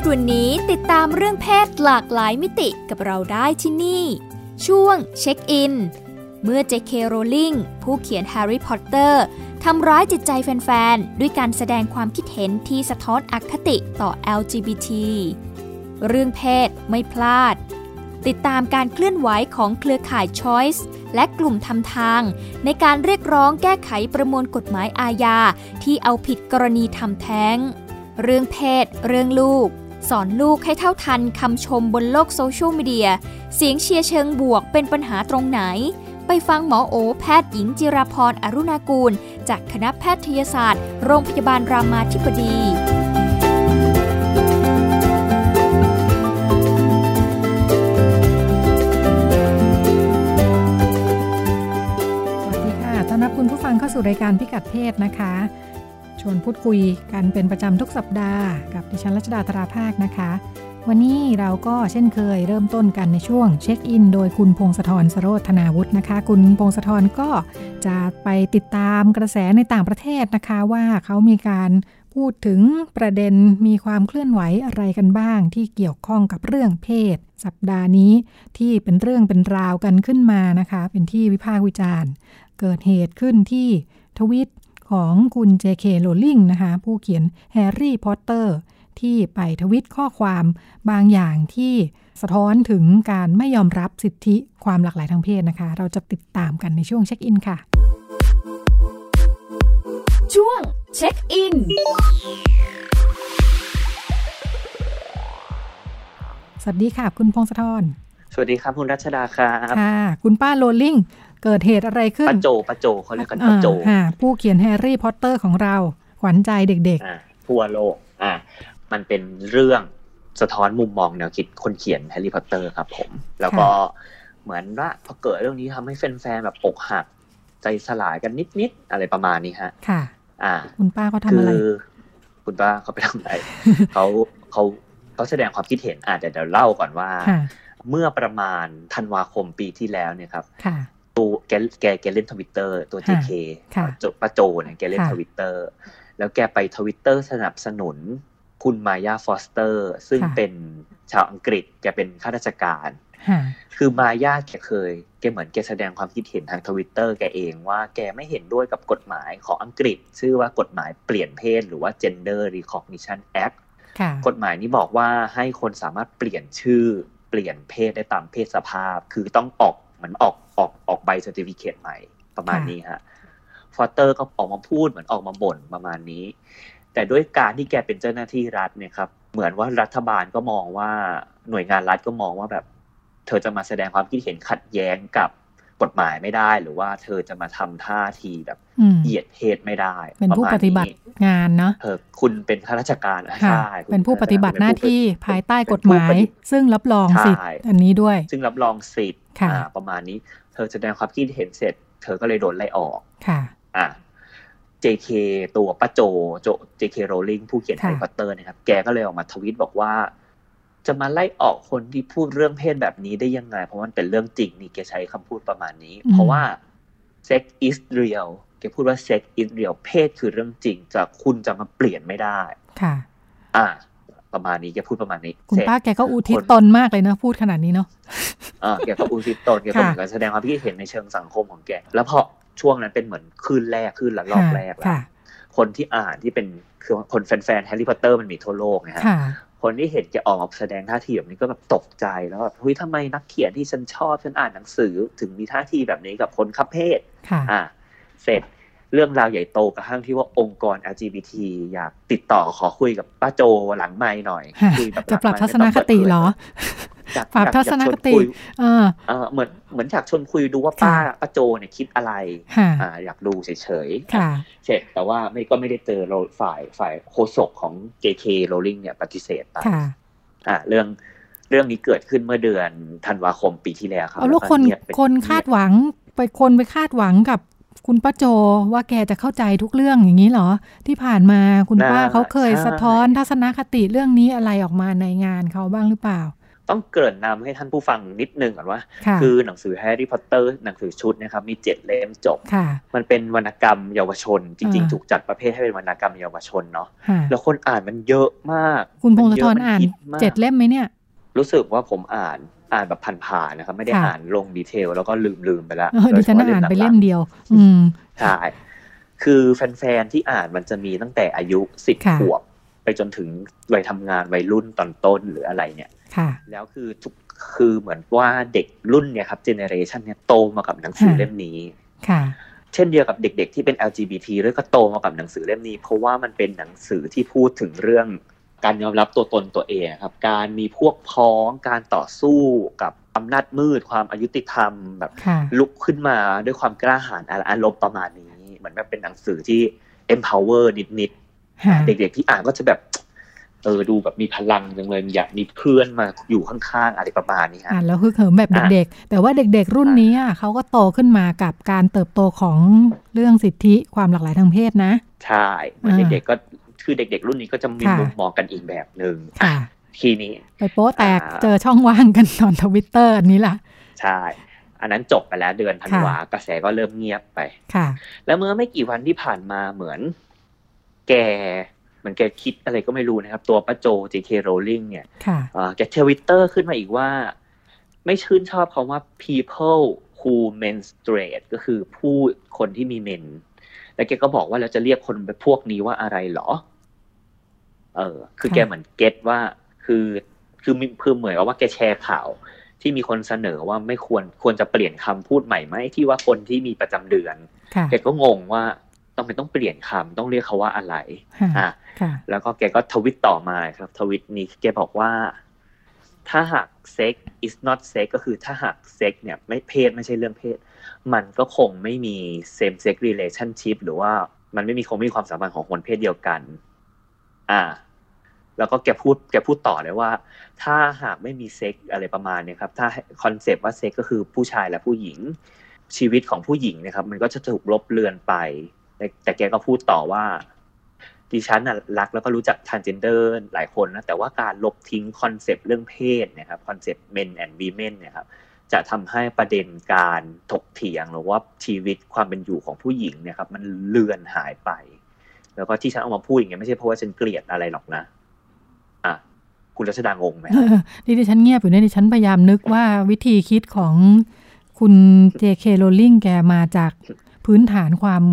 ศวันนี้ติดตามเรื่องเพศหลากหลายมิติกับเราได้ที่นี่ ช่วงเช็คอิน เมื่อ J.K. Rowling ผู้เขียนแฮร์รี่พอตเตอร์ทำร้ายจิตใจแฟน ๆ ด้วยการแสดงความคิดเห็นที่สะท้อนอคติต่อ LGBT เรื่องเพศไม่พลาด ติดตามการเคลื่อนไหวของเครือข่าย Choice และกลุ่มทำทาง ในการเรียกร้องแก้ไขประมวลกฎหมายอาญาที่เอาผิดกรณีทำแท้ง เรื่องเพศ เรื่องลูก สอนลูกให้เท่าทันคำชมบนโลกโซเชียลมีเดีย เสียงเชียร์เชิงบวกเป็นปัญหาตรงไหน ไปฟังหมอโอ แพทย์หญิงจิราพรอรุณากูล จากคณะแพทยศาสตร์ โรงพยาบาลรามาธิบดีสวัสดีค่ะต้อนรับคุณผู้ฟังเข้าสู่รายการพิกัดเพศนะคะ ชวนพูดคุยกันเป็นประจำทุกสัปดาห์กับดิฉันรัชดาธราภาคนะคะ วันนี้เราก็เช่นเคยเริ่มต้นกันในช่วงเช็คอิน โดยคุณพงศธรสโรธนาวุฒินะคะ คุณพงศธรก็จะไปติดตามกระแสในต่างประเทศนะคะว่าเขามีการพูดถึงประเด็นมีความเคลื่อนไหวอะไรกันบ้าง ที่เกี่ยวข้องกับเรื่องเพศ สัปดาห์นี้ที่เป็นเรื่องเป็นราวกันขึ้นมานะคะ เป็นที่วิพากษ์วิจารณ์ เกิดเหตุขึ้นที่ทวิต ของคุณ J.K. Rowling นะคะ ผู้เขียนแฮร์รี่พอตเตอร์ที่ไปทวิตข้อความบางอย่างที่สะท้อนถึงการไม่ยอมรับสิทธิความหลากหลายทางเพศนะคะ เราจะติดตามกันในช่วงเช็คอินค่ะ ช่วงเช็คอินสวัสดีค่ะ คุณพงศธรสวัสดีครับ คุณรัชดาครับค่ะ คุณป้าโรลลิง เกิดเหตุอะไรขึ้นปะโจปะโจเขาเรียกกันป้าโจผู้เขียนแฮร์รี่พอตเตอร์ของเรา ขวัญใจเด็กๆทั่วโลกอ่ามันเป็นเรื่องสะท้อนมุมมองแนวคิดคนเขียนแฮร์รี่พอตเตอร์ครับผม แล้วก็เหมือนว่าพอเกิดเรื่องนี้ทำให้แฟนๆแบบอกหัก ใจสลายกันนิดๆอะไรประมาณนี้ฮะ ค่ะ อ่า คุณป้าเขาทำอะไรคุณป้าเขาไปทำอะไรเขาเขาเขาแสดงความคิดเห็นอ่าเดี๋ยวเล่าก่อนว่า เมื่อประมาณธันวาคมปีที่แล้วเนี่ยครับ ตัวแกแกแกเล่นทวิตเตอร์ตัว JK จบประโจเนี่ยแกเล่นทวิตเตอร์แล้วแกไปทวิตเตอร์สนับสนุนคุณมายาฟอสเตอร์ ซึ่งเป็นชาวอังกฤษแกเป็นข้าราชการ คือมายาแกเคย แกเหมือนแกแสดงความคิดเห็นทางทวิตเตอร์แกเองว่าแกไม่เห็นด้วยกับกฎหมายของอังกฤษ ชื่อว่ากฎหมายเปลี่ยนเพศหรือว่า Gender Recognition Act กฎหมายนี้บอกว่าให้คนสามารถเปลี่ยนชื่อเปลี่ยนเพศได้ตามเพศสภาพ คือต้องออก เหมือนออกออกออกใบเซอร์ติฟิเคตใหม่ประมาณนี้ฮะฟอเตอร์ก็ออกมาพูดเหมือนออกมาบ่นประมาณนี้ แต่ด้วยการที่แกเป็นเจ้าหน้าที่รัฐเนี่ยครับเหมือนว่ารัฐบาลก็มองว่าหน่วยงานรัฐก็มองว่าแบบ เธอจะมาแสดงความคิดเห็นขัดแย้งกับ กฎหมายไม่ได้ หรือว่าเธอจะมาทำท่าทีแบบเหยียดเพศไม่ได้ เป็นผู้ปฏิบัติงานเนาะเออคุณเป็นข้าราชการใช่เป็นผู้ปฏิบัติหน้าที่ภายใต้กฎหมาย ซึ่งรับรองสิทธิ์อันนี้ด้วย ซึ่งรับรองสิทธิ์ประมาณนี้ เธอแสดงความคิดเห็นเสร็จ เธอก็เลยโดนไล่ออกค่ะอ่า JK ตัวป้าโจโจ JK Rowling ผู้เขียนแฮร์รี่พอตเตอร์นะครับ แกก็เลยออกมาทวิตบอกว่า จะมาไล่ออกคนที่พูดเรื่องเพศแบบนี้ได้ยังไง เพราะมันเป็นเรื่องจริงนี่แกใช้คำพูดประมาณนี้ เพราะว่า sex is real แกพูดว่า sex is real เพศคือเรื่องจริงจะคุณจะมาเปลี่ยนไม่ได้ ค่ะ อ่า ประมาณนี้แกพูดประมาณนี้ คุณป้าแกก็อุทิศตนมากเลยนะ พูดขนาดนี้เนาะอ่าแกก็อุทิศตนแกก็เหมือนกับแสดงความคิดเห็นในเชิงสังคมของแก แล้วพอช่วงนั้นเป็นเหมือนคลื่นแรกคลื่นละลอกแรกแล้วคนที่อ่านที่เป็นคือคนแฟนๆแฮร์รี่พอตเตอร์มันมีทั่วโลกนะฮะ คนที่เห็นแกออกมาแสดงท่าทีแบบนี้ก็แบบตกใจแล้วแบบเฮ้ยทำไมนักเขียนที่ฉันชอบฉันอ่านหนังสือถึงมีท่าทีแบบนี้กับคนคับเพศอ่า เสร็จเรื่องราวใหญ่โตกระทั่งที่ว่าองค์กร LGBT อยากติดต่อขอคุยกับป้าโจหลังไม่หน่อยคุยกับจะปรับทัศนคติเหรอ ปรับทัศนคติเออเหมือนเหมือนอยากชวนคุยดูว่าป้าป้าโจเนี่ยคิดอะไรอ่าอยากดูเฉยๆเสร็จแต่ว่าไม่ก็ไม่ได้เจอเราฝ่ายฝ่ายโฆษกของ JK Rowling เนี่ยปฏิเสธไปอ่าเรื่องเรื่องนี้เกิดขึ้นเมื่อเดือนธันวาคมปีที่แล้วครับแล้วคนคนคาดหวังไปคนไปคาดหวังกับคุณป้าโจว่าแกจะเข้าใจทุกเรื่องอย่างนี้เหรอ ที่ผ่านมาคุณป้าเขาเคยสะท้อนทัศนคติเรื่องนี้อะไรออกมาในงานเขาบ้างหรือเปล่า ต้องเกริ่นนำให้ท่านผู้ฟังนิดนึงก่อนว่า คือหนังสือแฮร์รี่พอตเตอร์หนังสือชุดนะครับมีเจ็ดเล่มจบ มันเป็นวรรณกรรมเยาวชน จริงๆ ถูกจัดประเภทให้เป็นวรรณกรรมเยาวชนเนาะแล้วคนอ่านมันเยอะมาก คุณพงศธรอ่านเจ็ดเล่มไหมเนี่ย รู้สึกว่าผมอ่านอ่านแบบผ่านๆนะครับ ไม่ได้อ่านลงดีเทล แล้วก็ลืมลืมไปแล้วดิฉันอ่านไปเล่มเดียว อืมใช่คือแฟนๆที่อ่านมันจะมีตั้งแต่อายุสิบขวบไป จนถึงวัยทำงานวัยรุ่นตอนต้นหรืออะไรเนี่ยแล้วคือทุกคือเหมือนว่าเด็กรุ่นเนี่ยครับเจเนเรชันเนี่ยโตมากับหนังสือเล่มนี้ค่ะเช่นเดียวกับเด็ก ๆ ที่เป็น LGBT ด้วยก็โตมากับหนังสือเล่มนี้ เพราะว่ามันเป็นหนังสือที่พูดถึงเรื่องการยอมรับตัวตนตัวเองครับ การมีพวกพ้องการต่อสู้กับอำนาจมืดความอายุติธรรมแบบลุกขึ้นมาด้วยความกล้าหาญอารมณ์ประมาณนี้ เหมือนแบบเป็นหนังสือที่ empower นิดๆ เด็กๆที่อ่านก็จะแบบ เออดูแบบมีพลังจังเลยอยากมีเพื่อนมาอยู่ข้างๆอะไรประมาณนี้อ่านแล้วคือเขิมแบบเด็กๆ แต่ว่าเด็กๆรุ่นนี้เขาก็โตขึ้นมากับการเติบโตของเรื่องสิทธิความหลากหลายทางเพศนะ ใช่เด็กๆก็คือเด็ก ๆ รุ่นนี้ก็จะมีมุมมองกันอีกแบบหนึ่งทีนี้ ไปโป๊แตกเจอช่องว่างกันตอนทวิตเตอร์อันนี้ล่ะ ใช่อันนั้นจบไปแล้วเดือนธันวากระแสก็เริ่มเงียบไป ค่ะ แล้วเมื่อไม่กี่วันที่ผ่านมาเหมือน แกเหมือนแกคิดอะไรก็ไม่รู้นะครับ ตัวป้าโจ JK Rowling เนี่ยแกทวิตเตอร์ขึ้นมาอีกว่า ไม่ชื่นชอบคาว่า people who menstruate ก็คือผู้คนที่มีเมน แล้วแกก็บอกว่าเราจะเรียกคนแบบพวกนี้ว่าอะไรหรอ เออ คือแกเหมือนเก็ตว่าคือคือคือเหมือนว่าแกแชร์ข่าว ที่มีคนเสนอว่าไม่ควรควรจะเปลี่ยนคำพูดใหม่ไหมที่ว่าคนที่มีประจำเดือนแกก็งงว่า ต้องเป็นต้องเปลี่ยนคำต้องเรียกเขาว่าอะไรอะแล้วก็แกก็ทวิตต่อมาครับ ทวิตนี้แกบอกว่า ถ้าหาก sex is not sex ก็คือถ้าหากเซ็กเนี่ยไม่เพศไม่ใช่เรื่องเพศ มันก็คงไม่มี same sex relationship หรือว่ามันไม่มีคงไม่มีความสัมพันธ์ของคนเพศเดียวกัน อ่า แล้วก็แกพูดแกพูดต่อเลยว่า ถ้าหากไม่มีเซ็กอะไรประมาณนี้ครับ ถ้าคอนเซปต์ว่าเซ็กก็คือผู้ชายและผู้หญิงชีวิตของผู้หญิงนะครับ มันก็จะถูกลบเลือนไป แต่แกก็พูดต่อว่าดิฉันน่ะรักแล้วก็รู้จัก transgender หลายคนนะแต่ว่าการลบทิ้งคอนเซปต์เรื่องเพศนะครับคอนเซปต์ men and women เนี่ยครับจะทำให้ประเด็นการถกเถียงหรือว่าชีวิตความเป็นอยู่ของผู้หญิงเนี่ยครับมันเลือนหายไป แล้วก็ที่ฉันเอามาพูดอย่างเงี้ยไม่ใช่เพราะว่าฉันเกลียดอะไรหรอกนะ อะ คุณรัชดางงไหมนี่ดิฉันเงียบอยู่เนี่ยดิฉันพยายามนึกว่าวิธีคิดของคุณเจเคโรลลิงแกมาจากพื้นฐานความ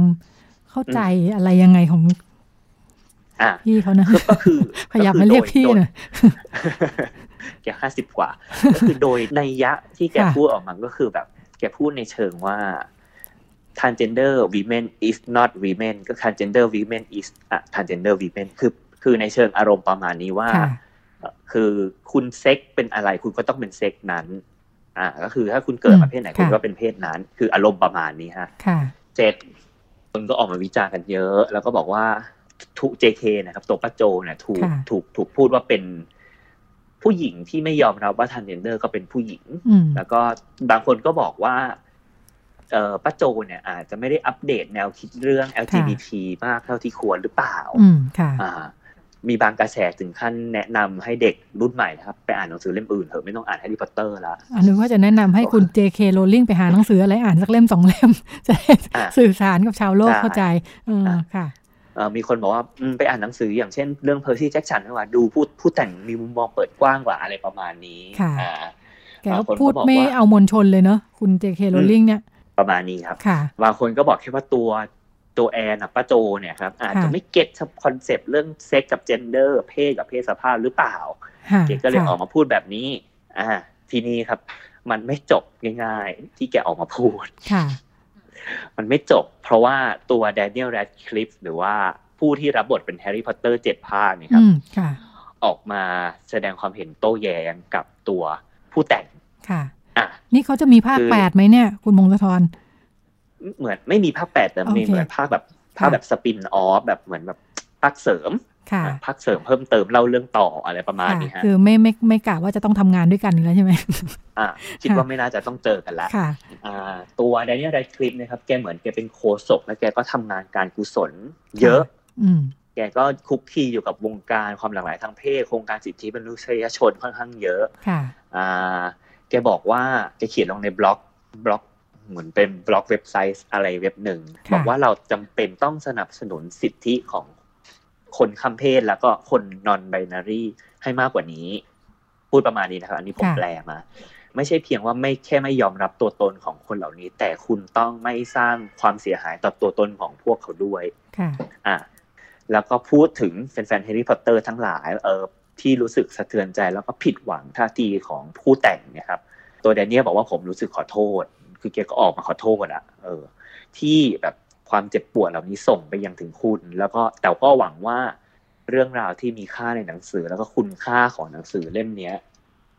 เข้าใจอะไรยังไงของพี่เขานะก็คือพยายามมาเรียกพี่นะแกห้าสิบกว่า ก็คือโดยในยะที่แกพูดออกมาก็คือแบบ แกพูดในเชิงว่า transgender women is not women ก็ transgender women is a transgender women คือคือในเชิงอารมณ์ประมาณนี้ว่า คือคุณเซ็กเป็นอะไรคุณก็ต้องเป็นเซ็กนั้น อ่า ก็คือถ้าคุณเกิดมาเพศไหนคุณก็เป็นเพศนั้น คืออารมณ์ประมาณนี้ฮะเสร็จค นก็ออกมาวิจารณ์กันเยอะ แล้วก็บอกว่าทุก JK นะครับตัวป้าโจเนี่ยถูกถูกถูกพูดว่าเป็นผู้หญิงที่ไม่ยอมรับว่า transgender ก็เป็นผู้หญิง แล้วก็บางคนก็บอกว่าเออป้าโจเนี่ยอาจจะไม่ได้อัปเดตแนวคิดเรื่อง LGBT มากเท่าที่ควรหรือเปล่าอ่า มีบางกระแสถึงขั้นแนะนำให้เด็กรุ่นใหม่นะครับ ไปอ่านหนังสือเล่มอื่นเถอะไม่ต้องอ่านแฮร์รี่พอตเตอร์แล้วอันนึกว่าจะแนะนำให้คุณ JK Rowling ไปหาหนังสืออะไรอ่านสักเล่มสองเล่ม จะสื่อสารกับชาวโลกเข้าใจอืมค่ะมีคนบอกว่าไปอ่านหนังสืออย่างเช่นเรื่องเพอร์ซี่แจ็คสันว่าดูผู้ผู้แต่งมีมุมมองเปิดกว้างกว่าอะไรประมาณนี้ค่ะแกก็พูดไม่เอามวลชนเลยเนาะคุณเจเคโรลลิงเนี่ยประมาณนี้ครับค่ะบางคนก็บอกแค่ว่าตัว ตัวแอนป้าโจเนี่ยครับอาจจะไม่ get คอนเซปต์เรื่องเซ็กกับ gender เพศกับเพศสภาพหรือเปล่า แกก็เลยออกมาพูดแบบนี้ อ่า ทีนี้ครับ มันไม่จบง่าย ๆ ที่แกออกมาพูดค่ะ มันไม่จบ เพราะว่าตัวแดเนียลแรดคลิฟหรือว่าผู้ที่รับบทเป็นแฮร์รี่พอตเตอร์เจ็ดภาคนี่ครับออกมาแสดงความเห็นโต้แย้งกับตัวผู้แต่งค่ะ อะ นี่เขาจะมีภาคแปดไหมเนี่ย คุณพงศธร เหมือนไม่มีภาคแปดแต่มีเหมือนภาคแบบภาคแบบสปินออฟแบบเหมือนแบบภาคเสริมพักเสริมเพิ่มเติมเล่าเรื่องต่ออะไรประมาณนี้ฮะคือไม่ไม่ไม่กะว่าจะต้องทำงานด้วยกันแล้วใช่ไหมอ่าคิดว่าไม่น่าจะต้องเจอกันแล้วอ่าตัวแดเนียลไรคลิปนะครับแกเหมือนแกเป็นโคศกและแกก็ทำงานการกุศล เยอะแกก็คุกคีอยู่กับวงการความหลากหลายทางเพศโครงการสิทธิมนุษยชนค่อนข้างเยอะค่ะอ่าแกบอกว่าแกเขียนลงในบล็อกบล็อก เหมือนเป็นบล็อกเว็บไซต์อะไรเว็บหนึ่งบอกว่าเราจำเป็นต้องสนับสนุนสิทธิของคนข้ามเพศแล้วก็คน non-binary ให้มากกว่านี้ พูดประมาณนี้นะครับ อันนี้ผมแปลมา ไม่ใช่เพียงว่าไม่แค่ไม่ยอมรับตัวตนของคนเหล่านี้ แต่คุณต้องไม่สร้างความเสียหายต่อตัวตนของพวกเขาด้วยค่ะอะแล้วก็พูดถึงแฟนๆแฮร์รี่พอตเตอร์ทั้งหลายเออที่รู้สึกสะเทือนใจแล้วก็ผิดหวังท่าทีของผู้แต่งเนี่ยครับ ตัวแดเนียลบอกว่าผมรู้สึกขอโทษ คือแกก็ออกมาขอโทษอะเออ ที่แบบความเจ็บปวดเหล่านี้ส่งไปยังถึงคุณ แล้วก็แต่ก็หวังว่าเรื่องราวที่มีค่าในหนังสือแล้วก็คุณค่าของหนังสือเล่มเนี้ย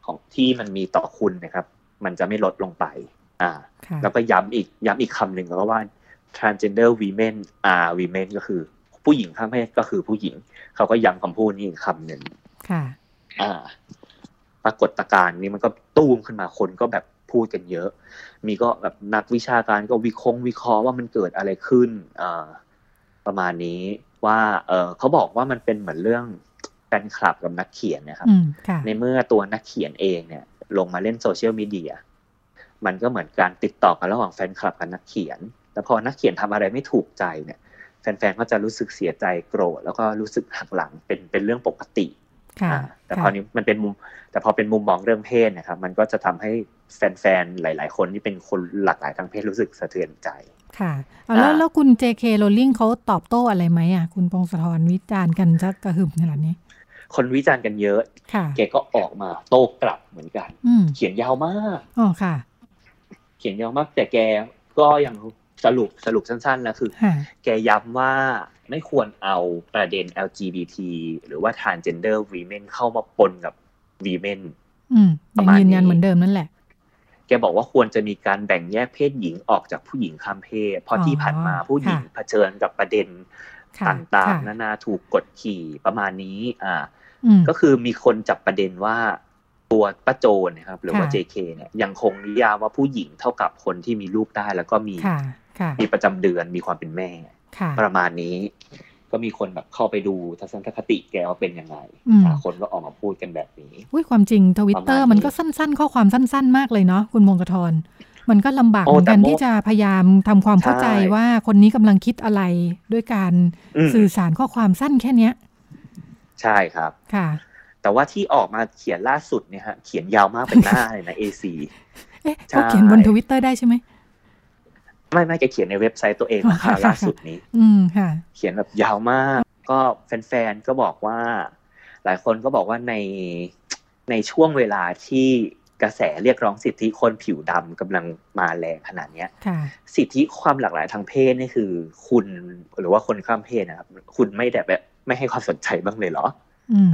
ของที่มันมีต่อคุณนะครับ มันจะไม่ลดลงไป อ่า แล้วก็ย้ำอีกย้ำอีกคำหนึ่งก็ว่า transgender women are women ก็คือ ผู้หญิงข้ามเพศก็คือผู้หญิง เขาก็ย้ำคำพูดนี้อีกคำหนึ่งค่ะ อ่า ปรากฏการณ์นี้มันก็ตู้มขึ้นมาคนก็แบบ พูดกันเยอะ มีก็แบบนักวิชาการก็วิเคราะห์วิเคราะห์ว่ามันเกิดอะไรขึ้นอ่าประมาณนี้ว่าเออเขาบอกว่ามันเป็นเหมือนเรื่องแฟนคลับกับนักเขียนนะครับ ในเมื่อตัวนักเขียนเองเนี่ย ลงมาเล่นโซเชียลมีเดียมันก็เหมือนการติดต่อกันระหว่างแฟนคลับกับนักเขียน แล้วพอนักเขียนทำอะไรไม่ถูกใจเนี่ย แฟนๆ ก็จะรู้สึกเสียใจโกรธแล้วก็รู้สึกหักหลังเป็นเป็นเรื่องปกติแต่พอนี้มันเป็นมุม แต่พอเป็นมุมมองเรื่องเพศนะครับ มันก็จะทำให้ แฟนๆ หลายๆ คนที่เป็นคนหลากหลายทางเพศรู้สึกสะเทือนใจ ค่ะ แล้วแล้วคุณ JK Rowling เขาตอบโต้อะไรไหมอะ คุณพงศธรวิจารณ์กันจะกระหึ่มขนาดนี้ คนวิจารณ์กันเยอะ แกก็ออกมาโต้กลับเหมือนกัน เขียนยาวมาก อ๋อค่ะ เขียนยาวมาก แต่แกก็ยังสรุปสรุปสั้นๆ แล้วคือ แกย้ำว่าไม่ควรเอาประเด็น LGBT หรือว่า transgender women เข้ามาปนกับ women อืมยังยืนยันเหมือนเดิมนั่นแหละ แกบอกว่าควรจะมีการแบ่งแยกเพศหญิงออกจากผู้หญิงข้ามเพศ เพราะที่ผ่านมาผู้หญิงเผชิญกับประเด็นต่างๆนานาถูกกดขี่ประมาณนี้ อ่า ก็คือมีคนจับประเด็นว่าตัวป้าโจนนะครับ หรือว่า JK เนี่ยยังคงนิยามว่าผู้หญิงเท่ากับคนที่มีลูกได้แล้วก็มีมีประจำเดือนมีความเป็นแม่ ประมาณนี้ ก็มีคนแบบเข้าไปดูทัศนคติแกว่าเป็นยังไงคนก็ออกมาพูดกันแบบนี้อุ้ยความจริงทวิตเตอร์มันก็สั้น ๆ ข้อความสั้น ๆ มากเลยเนาะคุณมงคลทรมันก็ลำบากเหมือนกันที่จะพยายามทำความเข้าใจว่าคนนี้กำลังคิดอะไรด้วยการสื่อสารข้อความสั้นแค่เนี้ย ใช่ครับค่ะ แต่ว่าที่ออกมาเขียนล่าสุดเนี่ยฮะเขียนยาวมากเป็นหน้าเลยนะเอซีเอ๊ะเขาเขียนบนทวิตเตอร์ได้ใช่ไหม ไม่ไม่แกเขียนในเว็บไซต์ตัวเองนะคะล่าสุดนี้อืมค่ะเขียนแบบยาวมาก ก็แฟนๆก็บอกว่า หลายคนก็บอกว่าในในช่วงเวลาที่กระแสเรียกร้องสิทธิคนผิวดำกำลังมาแรงขนาดเนี้ยสิทธิความหลากหลายทางเพศนี่คือ คุณหรือว่าคนข้ามเพศนะครับ คุณไม่แต่แบบ ไม่ให้ความสนใจบ้างเลยเหรอ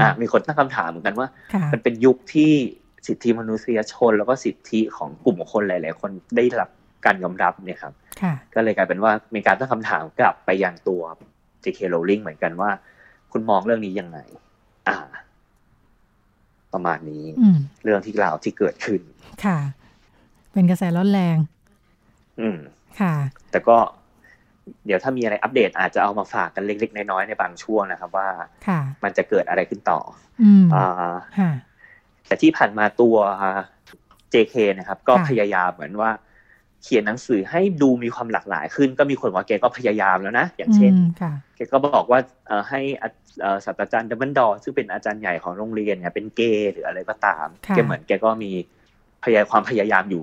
อ่ามีคนตั้งคำถามเหมือนกันว่า มันเป็นยุคที่สิทธิมนุษยชน แล้วก็สิทธิของกลุ่มคนหลาย ๆ คนได้รับ การยอมรับเนี่ยครับก็เลยกลายเป็นว่ามีการตั้งคำถามกลับไปยังตัว J.K. Rowling เหมือนกันว่า คุณมองเรื่องนี้ยังไง อ่า ประมาณนี้เรื่องที่กล่าวที่เกิดขึ้น ค่ะ เป็นกระแสร้อนแรง อืม ค่ะ แต่ก็เดี๋ยวถ้ามีอะไรอัปเดตอาจจะเอามาฝากกันเล็กๆ น้อยๆในบางช่วงนะครับ ว่ามันจะเกิดอะไรขึ้นต่ออืมอ่าแต่ที่ผ่านมาตัว JK นะครับ ก็พยายามเหมือนว่า เขียนหนังสือให้ดูมีความหลากหลายขึ้น ก็มีคนว่าแกก็พยายามแล้วนะ อย่างเช่นแกก็บอกว่าให้ศาสตราจารย์ดับเบิลดอซึ่งเป็นอาจารย์ใหญ่ของโรงเรียนเนี่ยเป็นเกย์หรืออะไรก็ตามแกเหมือนแกก็มีพยายามความพยายามอยู่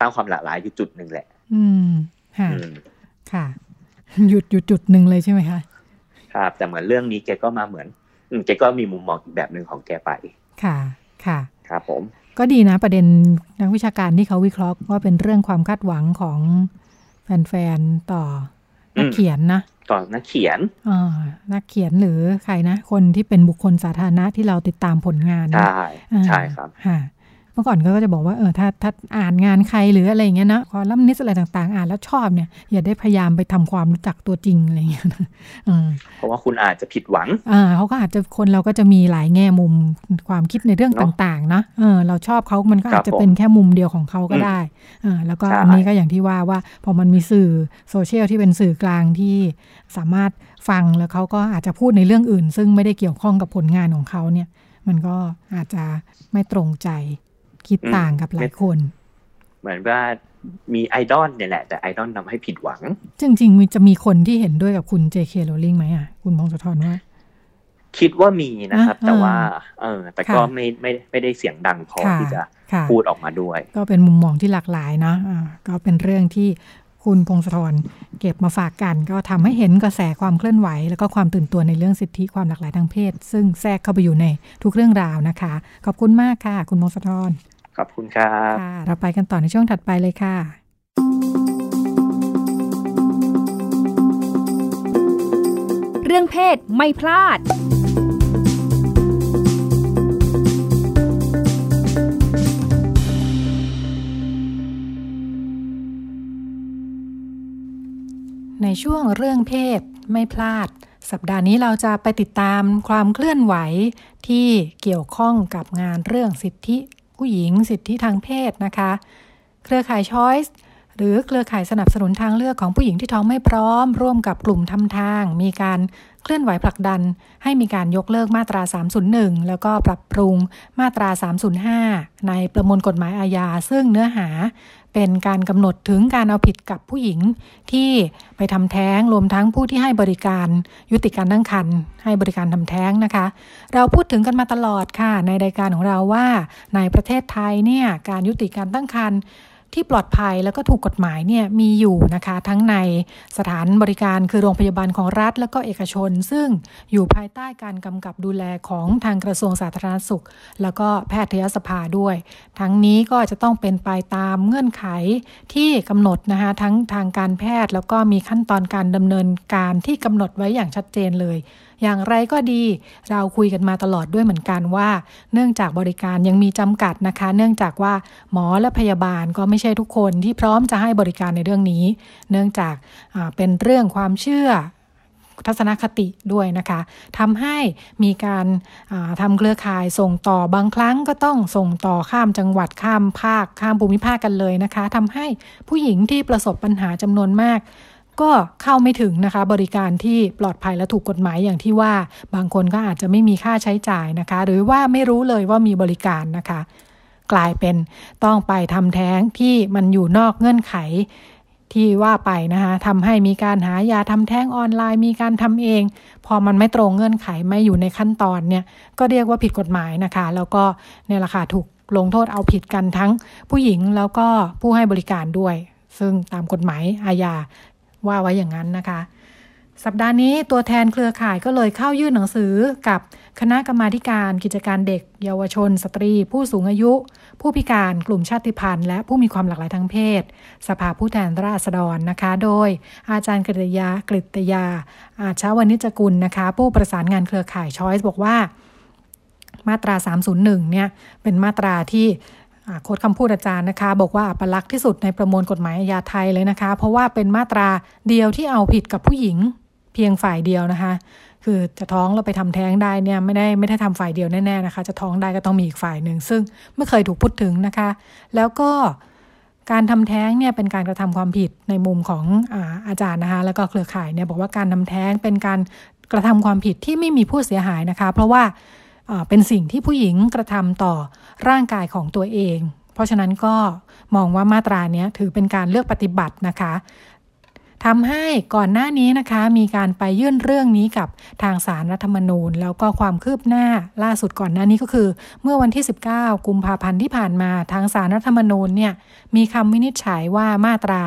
ตั้งความหลากหลายอยู่จุดหนึ่งแหละ อืมค่ะค่ะ หยุดอยู่จุดหนึ่งเลยใช่ไหมคะครับแต่เหมือนเรื่องนี้แกก็มาเหมือนแกก็มีมุมมองอีกแบบหนึ่งของแกไป ค่ะค่ะ ครับผม ก็ดีนะประเด็นนักวิชาการที่เขาวิเคราะห์ว่าเป็นเรื่องความคาดหวังของแฟนๆต่อนักเขียนนะต่อนักเขียนอ่านักเขียนหรือใครนะ คนที่เป็นบุคคลสาธารณะที่เราติดตามผลงานใช่ใช่ครับค่ะ เมื่อก่อนก็จะบอกว่าเออถ้าถ้าอ่านงานใครหรืออะไรเงี้ยนะคอลัมนิสอะไรต่างๆ อ่านแล้วชอบเนี่ยอย่าได้พยายามไปทำความรู้จักตัวจริงอะไรเงี้ยเพราะว่าคุณอาจจะผิดหวังอ่าเขาก็อาจจะคนเราก็จะมีหลายแง่มุมความคิดในเรื่องต่างๆนะเออเราชอบเขามันก็อาจจะเป็นแค่มุมเดียวของเขาก็ได้อ่าแล้วก็อันนี้ก็อย่างที่ว่าว่าพอมันมีสื่อโซเชียลที่เป็นสื่อกลางที่สามารถฟังแล้วเขาก็อาจจะพูดในเรื่องอื่น ซึ่งไม่ได้เกี่ยวข้องกับผลงานของเขาเนี่ย มันก็อาจจะไม่ตรงใจ คิดต่างกับหลายคน เหมือนว่ามีไอดอลเนี่ยแหละ แต่ไอดอลทาให้ผิดหวัง จริงๆจะมีคนที่เห็นด้วยกับคุณเจเคโรลิงไหมอะ คุณพงศธรว่า คิดว่ามีนะครับ แต่ว่า เออ แต่ก็ไม่ไม่ไม่ได้เสียงดังพอที่จะพูดออกมาด้วย ก็เป็นมุมมองที่หลากหลายนะะก็เป็นเรื่องที่คุณพงศธรเก็บมาฝากกัน ก็ทำให้เห็นกระแสความเคลื่อนไหว แล้วก็ความตื่นตัวในเรื่องสิทธิความหลากหลายทางเพศ ซึ่งแทรกเข้าไปอยู่ในทุกเรื่องราวนะคะ ขอบคุณมากค่ะ คุณพงศธร ขอบคุณครับเราไปกันต่อในช่วงถัดไปเลยค่ะ เรื่องเพศไม่พลาดในช่วงเรื่องเพศไม่พลาด สัปดาห์นี้เราจะไปติดตามความเคลื่อนไหวที่เกี่ยวข้องกับงานเรื่องสิทธิ ผู้หญิงสิทธิทางเพศนะคะ เครือข่าย Choice หรือเครือข่ายสนับสนุนทางเลือกของผู้หญิงที่ท้องไม่พร้อม ร่วมกับกลุ่มทำทาง มีการ เคลื่อนไหวผลักดันให้มีการยกเลิกมาตรา 301 แล้วก็ปรับปรุงมาตรา 305 ในประมวลกฎหมายอาญา ซึ่งเนื้อหาเป็นการกำหนดถึงการเอาผิดกับผู้หญิงที่ไปทำแท้งรวมทั้งผู้ที่ให้บริการยุติการตั้งครรภ์ให้บริการทำแท้งนะคะ เราพูดถึงกันมาตลอดค่ะ ในรายการของเราว่าในประเทศไทยเนี่ยการยุติการตั้งครรภ์ ที่ปลอดภัยแล้วก็ถูกกฎหมายเนี่ยมีอยู่นะคะ ทั้งในสถานบริการคือโรงพยาบาลของรัฐ แล้วก็เอกชน ซึ่งอยู่ภายใต้การกำกับดูแลของทางกระทรวงสาธารณสุข แล้วก็แพทยสภาด้วย ทั้งนี้ก็จะต้องเป็นไปตามเงื่อนไขที่กำหนดนะคะทั้งทางการแพทย์แล้วก็มีขั้นตอนการดำเนินการที่กำหนดไว้อย่างชัดเจนเลย อย่างไรก็ดี เราคุยกันมาตลอดด้วยเหมือนกันว่า เนื่องจากบริการยังมีจำกัดนะคะ เนื่องจากว่าหมอและพยาบาลก็ไม่ใช่ทุกคนที่พร้อมจะให้บริการในเรื่องนี้ เนื่องจากเป็นเรื่องความเชื่อทัศนคติด้วยนะคะทำให้มีการทำเครือข่ายส่งต่อบางครั้งก็ต้องส่งต่อข้ามจังหวัดข้ามภาคข้ามภูมิภาคกันเลยนะคะทำให้ผู้หญิงที่ประสบปัญหาจำนวนมาก ก็เข้าไม่ถึงนะคะ บริการที่ปลอดภัยและถูกกฎหมายอย่างที่ว่า บางคนก็อาจจะไม่มีค่าใช้จ่ายนะคะ หรือว่าไม่รู้เลยว่ามีบริการนะคะ กลายเป็นต้องไปทำแท้งที่มันอยู่นอกเงื่อนไขที่ว่าไปนะคะทำให้มีการหายาทำแท้งออนไลน์ มีการทำเอง พอมันไม่ตรงเงื่อนไขไม่อยู่ในขั้นตอนเนี่ยก็เรียกว่าผิดกฎหมายนะคะ แล้วก็เนี่ยแหละค่ะถูกลงโทษเอาผิดกันทั้งผู้หญิงแล้วก็ผู้ให้บริการด้วย ซึ่งตามกฎหมายอาญา ว่าไว้อย่างนั้นนะคะ สัปดาห์นี้ตัวแทนเครือข่ายก็เลยเข้ายื่นหนังสือกับคณะกรรมาการกิจการเด็ก เยาวชน สตรี ผู้สูงอายุ ผู้พิการกลุ่มชาติพันธุ์และผู้มีความหลากหลายทางเพศ สภาผู้แทนราษฎรนะคะ โดยอาจารย์กฤตยากฤตยา อาชาวนิจกุลนะคะ ผู้ประสานงานเครือข่ายช้อยส์บอกว่า มาตรา 301 เนี่ยเป็นมาตราที่ โค้ดคำพูดอาจารย์นะคะ บอกว่าอัปลักษณ์ที่สุดในประมวลกฎหมายอาญาไทยเลยนะคะ เพราะว่าเป็นมาตราเดียวที่เอาผิดกับผู้หญิงเพียงฝ่ายเดียวนะคะ คือจะท้องเราไปทำแท้งได้เนี่ยไม่ได้ไม่ได้ทำฝ่ายเดียวแน่ๆนะคะ จะท้องได้ก็ต้องมีอีกฝ่ายหนึ่งซึ่งไม่เคยถูกพูดถึงนะคะ แล้วก็การทำแท้งเนี่ยเป็นการกระทำความผิดในมุมของอาอาจารย์นะคะ แล้วก็เครือข่ายเนี่ยบอกว่าการทำแท้งเป็นการกระทำความผิดที่ไม่มีผู้เสียหายนะคะ เพราะว่า เป็นสิ่งที่ผู้หญิงกระทำต่อร่างกายของตัวเอง เพราะฉะนั้นก็มองว่ามาตรานี้ถือเป็นการเลือกปฏิบัตินะคะ ทำให้ก่อนหน้านี้นะคะ มีการไปยื่นเรื่องนี้กับทางสารรัฐธรรมนูญ แล้วก็ความคืบหน้าล่าสุดก่อนหน้านี้ก็คือ เมื่อวันที่ 19 กุมภาพันธ์ที่ผ่านมาทางสารรัฐธรรมนูญเนี่ยมีคำวินิจฉัยว่ามาตรา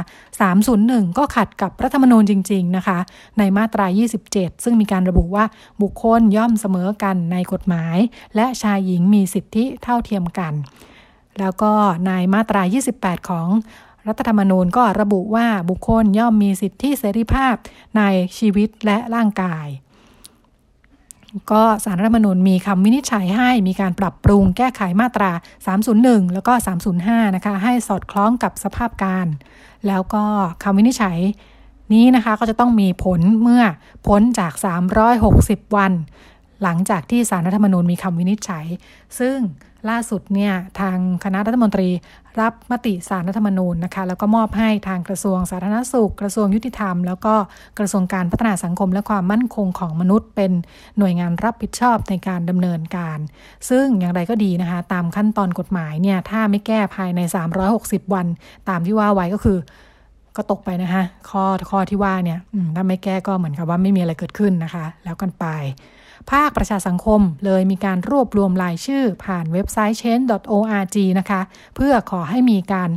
301 ก็ขัดกับรัฐธรรมนูญจริง ๆนะคะ ในมาตรา 27 ซึ่งมีการระบุว่าบุคคลย่อมเสมอกันในกฎหมาย และชายหญิงมีสิทธิเท่าเทียมกันแล้วก็ในมาตรา 28 ของ รัฐธรรมนูญก็ระบุว่าบุคคลย่อมมีสิทธิเสรีภาพในชีวิตและร่างกาย ก็สารรัฐมนูญมีคำวินิจฉัยให้มีการปรับปรุงแก้ไขมาตรา 301 แล้วก็ 305 นะคะ ให้สอดคล้องกับสภาพการ แล้วก็คำวินิจฉัยนี้นะคะก็จะต้องมีผลเมื่อพ้นจาก 360 วัน หลังจากที่สารรัฐธรรมนูญมีคำวินิจฉัย ซึ่งล่าสุดเนี่ยทางคณะรัฐมนตรี รับมติสารรัฐธรรมนูญนะคะ แล้วก็มอบให้ทางกระทรวงสาธารณสุข กระทรวงยุติธรรม แล้วก็กระทรวงการพัฒนาสังคมและความมั่นคงของมนุษย์ เป็นหน่วยงานรับผิดชอบในการดำเนินการ ซึ่งอย่างไรก็ดีนะคะ ตามขั้นตอนกฎหมายเนี่ยถ้าไม่แก้ภายใน 360 วัน ตามที่ว่าไว้ก็คือก็ตกไปนะคะ ข้อข้อที่ว่าเนี่ยถ้าไม่แก้ก็เหมือนกับว่าไม่มีอะไรเกิดขึ้นนะคะ แล้วกันไป ภาคประชาสังคม เลยมีการรวบรวมรายชื่อ ผ่านเว็บไซต์ change.org นะคะ เพื่อขอให้มีการ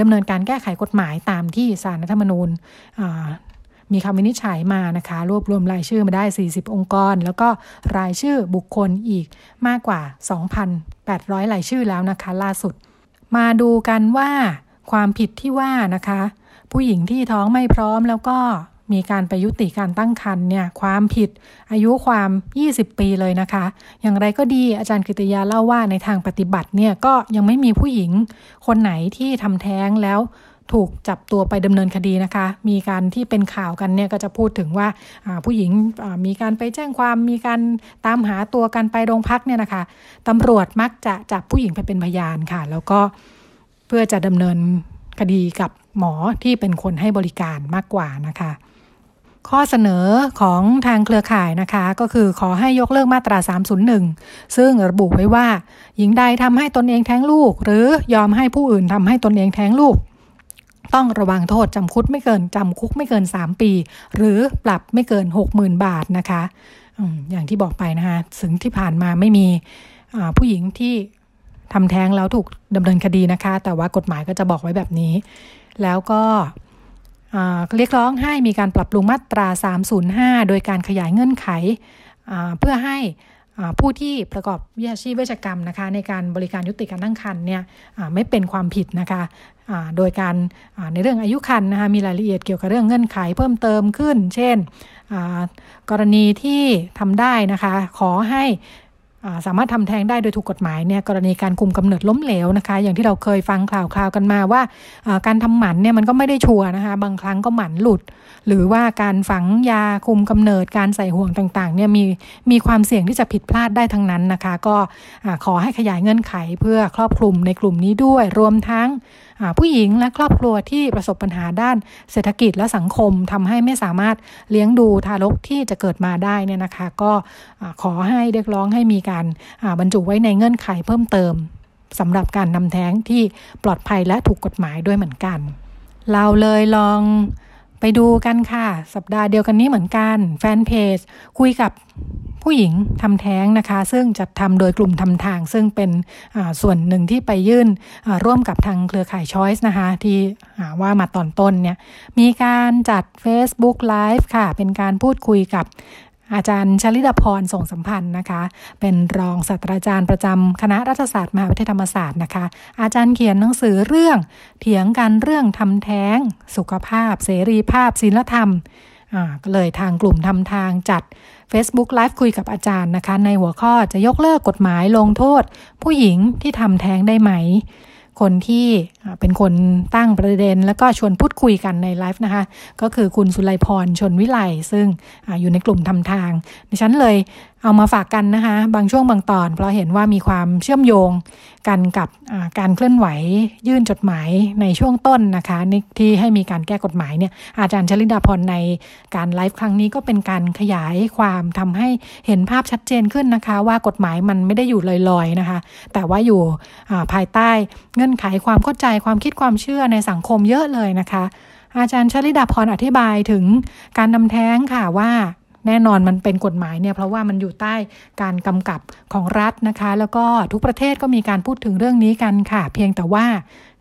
ดำเนินการแก้ไขกฎหมายตามที่สารรัฐธรรมนูญมีคำวินิจฉัยมานะคะ รวบรวมรายชื่อมาได้ 40 องค์กร แล้วก็รายชื่อบุคคลอีกมากกว่า 2,800 รายชื่อแล้วนะคะ ล่าสุด มาดูกันว่าความผิดที่ว่านะคะ ผู้หญิงที่ท้องไม่พร้อมแล้วก็ มีการไปยุติการตั้งครรภ์เนี่ยความผิดอายุความ 20 ปีเลยนะคะ อย่างไรก็ดีอาจารย์กิติยาเล่าว่าในทางปฏิบัติเนี่ยก็ยังไม่มีผู้หญิงคนไหนที่ทำแท้งแล้วถูกจับตัวไปดำเนินคดีนะคะ มีการที่เป็นข่าวกันเนี่ยก็จะพูดถึงว่าผู้หญิงมีการไปแจ้งความมีการตามหาตัวกันไปโรงพักเนี่ยนะคะตำรวจมักจะจับผู้หญิงไปเป็นพยานค่ะ แล้วก็เพื่อจะดำเนินคดีกับหมอที่เป็นคนให้บริการมากกว่านะคะ ข้อเสนอของทางเครือข่ายนะคะ ก็คือขอให้ยกเลิกมาตรา 301 ซึ่งระบุไว้ว่า หญิงใดทำให้ตนเองแท้งลูก หรือยอมให้ผู้อื่นทำให้ตนเองแท้งลูก ต้องระวังโทษจำคุกไม่เกินจำคุกไม่เกิน 3 ปี หรือปรับไม่เกิน 60,000 บาทนะคะอย่างที่บอกไปนะคะถึงที่ผ่านมาไม่มีผู้หญิงที่ทำแท้งแล้วถูกดำเนินคดีนะคะ แต่ว่ากฎหมายก็จะบอกไว้แบบนี้ แล้วก็ เรียกร้องให้มีการปรับปรุงมาตรา 305 โดยการขยายเงื่อนไขเพื่อให้ผู้ที่ประกอบวิชาชีพเวชกรรมนะคะในการบริการยุติการตั้งครรภ์เนี่ยไม่เป็นความผิดนะคะโดยการในเรื่องอายุครรภ์นะคะมีรายละเอียดเกี่ยวกับเรื่องเงื่อนไขเพิ่มเติมขึ้น เช่น กรณีที่ทำได้นะคะขอให้ สามารถทำแท้งได้โดยถูกกฎหมายเนี่ยกรณีการคุมกำเนิดล้มเหลวนะคะ อย่างที่เราเคยฟังข่าวคราวกันมาว่าการทำหมันเนี่ยมันก็ไม่ได้ชัวร์นะคะ บางครั้งก็หมันหลุด หรือว่าการฝังยาคุมกำเนิดการใส่ห่วงต่างๆเนี่ยมีมีความเสี่ยงที่จะผิดพลาดได้ทั้งนั้นนะคะ ก็ขอให้ขยายเงื่อนไขเพื่อครอบคลุมในกลุ่มนี้ด้วยรวมทั้ง ผู้หญิงและครอบครัวที่ประสบปัญหาด้านเศรษฐกิจและสังคมทำให้ไม่สามารถเลี้ยงดูทารกที่จะเกิดมาได้เนี่ยนะคะ ก็ขอให้เรียกร้องให้มีการบรรจุไว้ในเงื่อนไขเพิ่มเติมสำหรับการนำแท้งที่ปลอดภัยและถูกกฎหมายด้วยเหมือนกัน เราเลยลองไปดูกันค่ะ สัปดาห์เดียวกันนี้เหมือนกัน แฟนเพจคุยกับ ผู้หญิงทำแท้งนะคะ ซึ่งจัดทำโดยกลุ่มทำทาง ซึ่งเป็นส่วนหนึ่งที่ไปยื่นร่วมกับทางเครือข่ายช้อยส์นะคะ ที่ว่ามาตอนต้นเนี่ยมีการจัด Facebook Live ค่ะ เป็นการพูดคุยกับอาจารย์ชลิดาพรส่งสัมพันธ์นะคะ เป็นรองศาสตราจารย์ประจำคณะรัฐศาสตร์มหาวิทยาลัยธรรมศาสตร์นะคะ อาจารย์เขียนหนังสือเรื่อง เถียงกันเรื่องทำแท้ง สุขภาพ เสรีภาพศีลธรรม ก็เลยทางกลุ่มทำทางจัด Facebook Live คุยกับอาจารย์นะคะ ในหัวข้อจะยกเลิกกฎหมายลงโทษ ผู้หญิงที่ทำแท้งได้ไหม คนที่เป็นคนตั้งประเด็น แล้วก็ชวนพูดคุยกันในไลฟ์นะคะ ก็คือคุณสุไลพรชนวิไลซึ่งออยู่ในกลุ่มทำทางดิฉันเลย เอามาฝากกันนะคะ บางช่วงบางตอน เพราะเห็นว่ามีความเชื่อมโยงกันกับการเคลื่อนไหวยื่นจดหมายในช่วงต้นนะคะที่ให้มีการแก้กฎหมายเนี่ยอาจารย์ชลิดาพรในการไลฟ์ครั้งนี้ก็เป็นการขยายความทำให้เห็นภาพชัดเจนขึ้นนะคะ ว่ากฎหมายมันไม่ได้อยู่ลอยๆนะคะ แต่ว่าอยู่ภายใต้เงื่อนไขความเข้าใจความคิดความเชื่อในสังคมเยอะเลยนะคะ อาจารย์ชลิดาพรอธิบายถึงการนำแท้งค่ะว่า แน่นอนมันเป็นกฎหมายเนี่ยเพราะว่ามันอยู่ใต้การกำกับของรัฐนะคะ แล้วก็ทุกประเทศก็มีการพูดถึงเรื่องนี้กันค่ะ เพียงแต่ว่า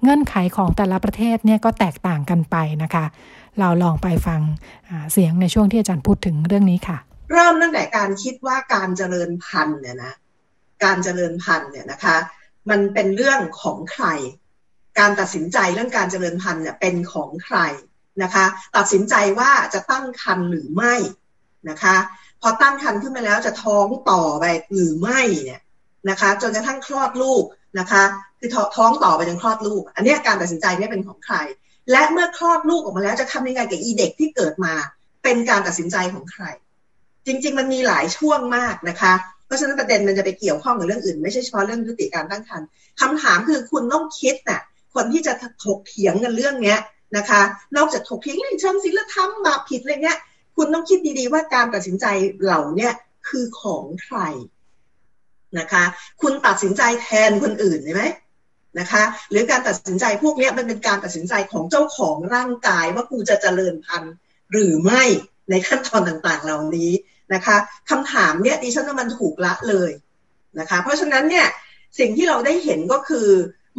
เงื่อนไขของแต่ละประเทศเนี่ยก็แตกต่างกันไปนะคะ เราลองไปฟังเสียงในช่วงที่อาจารย์พูดถึงเรื่องนี้ค่ะ เริ่มตั้งแต่การคิดว่าการเจริญพันธุ์เนี่ยนะการเจริญพันธุ์เนี่ยนะคะ มันเป็นเรื่องของใคร การตัดสินใจเรื่องการเจริญพันธุ์เนี่ยเป็นของใครนะคะ ตัดสินใจว่าจะตั้งครรภ์หรือไม่ นะคะ พอตั้งครรภ์ขึ้นมาแล้วจะท้องต่อไปหรือไม่เนี่ยนะคะ จนกระทั่งคลอดลูกนะคะ คือท้องต่อไปจนคลอดลูก อันนี้การตัดสินใจนี่เป็นของใคร และเมื่อคลอดลูกออกมาแล้วจะทำยังไงกับอีเด็กที่เกิดมา เป็นการตัดสินใจของใคร จริง ๆ มันมีหลายช่วงมากนะคะเพราะฉะนั้นประเด็นมันจะไปเกี่ยวข้องกับเรื่องอื่น ไม่ใช่เฉพาะเรื่องยุติการตั้งครรภ์คำถามคือคุณต้องคิดน่ะคนที่จะถกเถียงกันเรื่องเนี้ยนะคะ นอกจากถกเถียงเรื่องเชิงศีลธรรมบาปผิดอะไรเงี้ย คุณต้องคิดดีๆว่าการตัดสินใจเหล่าเนี้ยคือของใครนะคะ คุณตัดสินใจแทนคนอื่นใช่ไหมนะคะ หรือการตัดสินใจพวกนี้มันเป็นการตัดสินใจของเจ้าของร่างกายว่ากูจะเจริญพันธุ์หรือไม่ในขั้นตอนต่างๆ เหล่านี้นะคะคำถามเนี่ยดิฉันว่ามันถูกละเลยนะคะ เพราะฉะนั้นเนี่ยสิ่งที่เราได้เห็นก็คือ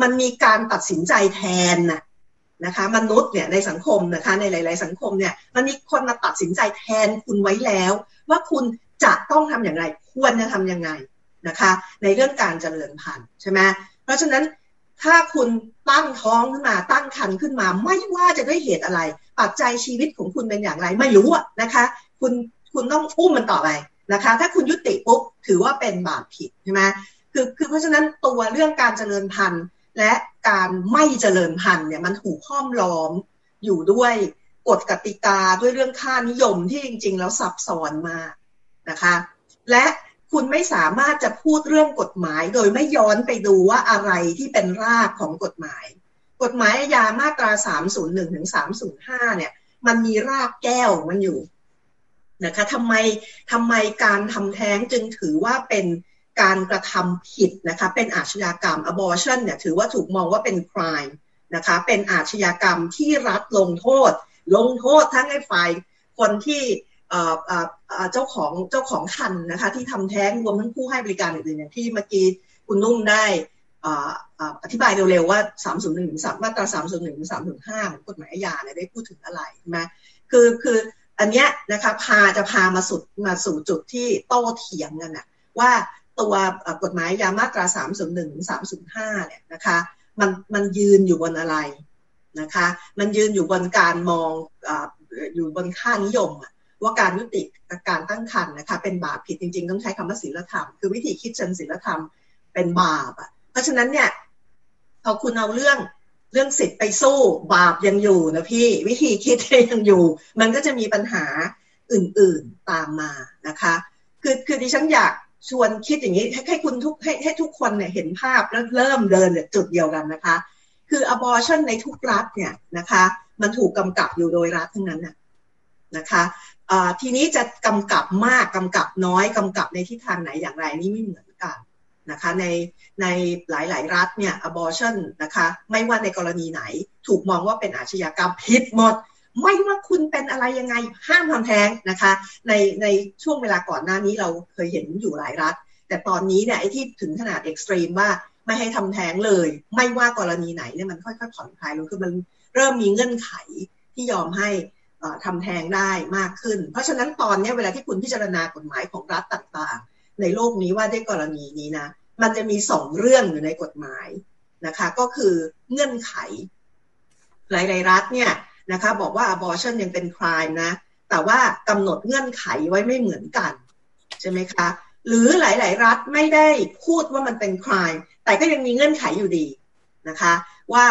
มันมีการตัดสินใจแทนนะ นะคะมนุษย์เนี่ยในสังคมนะคะในหลาย ๆ สังคมเนี่ยมันมีคนมาตัดสินใจแทนคุณไว้แล้ว ว่าคุณจะต้องทำอย่างไร ควรจะทำยังไงนะคะ ในเรื่องการเจริญพันธุ์ใช่ไหมเพราะฉะนั้นถ้าคุณตั้งท้องขึ้นมาตั้งครรภ์ขึ้นมา ไม่ว่าจะด้วยเหตุอะไร ปัจจัยชีวิตของคุณเป็นอย่างไร ไม่รู้นะคะ คุณคุณต้องอุ้มมันต่อไปนะคะ ถ้าคุณยุติปุ๊บถือว่าเป็นบาปผิดใช่ไหมคือคือเพราะฉะนั้นตัวเรื่องการเจริญพันธุ์ และการไม่เจริญพันธุ์เนี่ยมันถูกห้อมล้อมอยู่ด้วยกฎกติกาด้วยเรื่องค่านิยมที่จริง ๆ แล้วซับซ้อนมากนะคะ และคุณไม่สามารถจะพูดเรื่องกฎหมาย โดยไม่ย้อนไปดูว่าอะไรที่เป็นรากของกฎหมาย กฎหมายยามาตรา 301ถึง305 เนี่ย มันมีรากแก้วมันอยู่นะคะทำไมทำไมการทำแท้งจึงถือว่าเป็น การกระทำผิดนะคะเป็นอาชญากรรม abortion เนี่ยถือว่าถูกมองว่าเป็น crime นะคะเป็นอาชญากรรมที่รัฐลงโทษ ลงโทษทั้งไอ้ฝ่ายคนที่เจ้าของเจ้าของคันนะคะที่ทำแท้งรวมทั้งผู้ให้บริการอื่นๆอย่างที่เมื่อกี้คุณนุ่มได้อธิบายเร็วๆว่า 301มาตรา 301 305ของกฎหมายอาญาเนี่ยได้พูดถึงอะไรใช่ไหมคือคืออันเนี้ยนะคะพาจะพามาสุดมาสู่จุดที่โต้เถียงกันนะว่า ตัวกฎหมายยามาตรา 301 305 เนี่ยนะคะ มันมันยืนอยู่บนอะไรนะคะ มันยืนอยู่บนการมองออยู่บนค่านิยมว่าการยุติการตั้งครรภ์นะคะ เป็นบาปผิดจริง ๆ ต้องใช้คำว่าศีลธรรม คือวิธีคิดเชิงศีลธรรมเป็นบาปอะเพราะฉะนั้นเนี่ยพอคุณเอาเรื่องเรื่องสิทธิ์ไปสู้บาปยังอยู่นะพี่วิธีคิดยังอยู่ มันก็จะมีปัญหาอื่นๆตามมานะคะ คือคือดิฉันอยาก ชวนคิดอย่างนี้ให้ให้คุณทุกให้ให้ทุกคนเนี่ยเห็นภาพแล้วเริ่มเดินจุดเดียวกันนะคะ คือ abortion ในทุกรัฐเนี่ยนะคะ มันถูกกำกับอยู่โดยรัฐทั้งนั้นนะนะคะทีนี้จะกำกับมากกำกับน้อยกำกับในทิศทางไหนอย่างไรนี่ไม่เหมือนกันนะคะในในหลาย ๆ รัฐเนี่ย abortion นะคะ ไม่ว่าในกรณีไหน ถูกมองว่าเป็นอาชญากรรมผิดหมด ไม่ว่าคุณเป็นอะไรยังไงห้ามทำแท้งนะคะ ในในช่วงเวลาก่อนหน้านี้เราเคยเห็นอยู่หลายรัฐ แต่ตอนนี้เนี่ยไอ้ที่ถึงขนาดเอ็กซ์ตรีมว่าไม่ให้ทำแท้งเลย ไม่ว่ากรณีไหนเนี่ยมันค่อยๆผ่อนคลายลงคือมันเริ่มมีเงื่อนไขที่ยอมให้ทำแท้งได้มากขึ้น เพราะฉะนั้นตอนนี้เวลาที่คุณพิจารณากฎหมายของรัฐต่างๆ ในโลกนี้ว่าด้วยกรณีนี้นะ มันจะมีสองเรื่องอยู่ในกฎหมายนะคะ ก็คือเงื่อนไขหลายๆรัฐเนี่ย นะคะบอกว่า abortion ยังเป็น crime นะ แต่ว่ากำหนดเงื่อนไขไว้ไม่เหมือนกัน ใช่ไหมคะ หรือหลาย ๆ รัฐไม่ได้พูดว่ามันเป็น crime แต่ก็ยังมีเงื่อนไขอยู่ดีนะคะ ว่า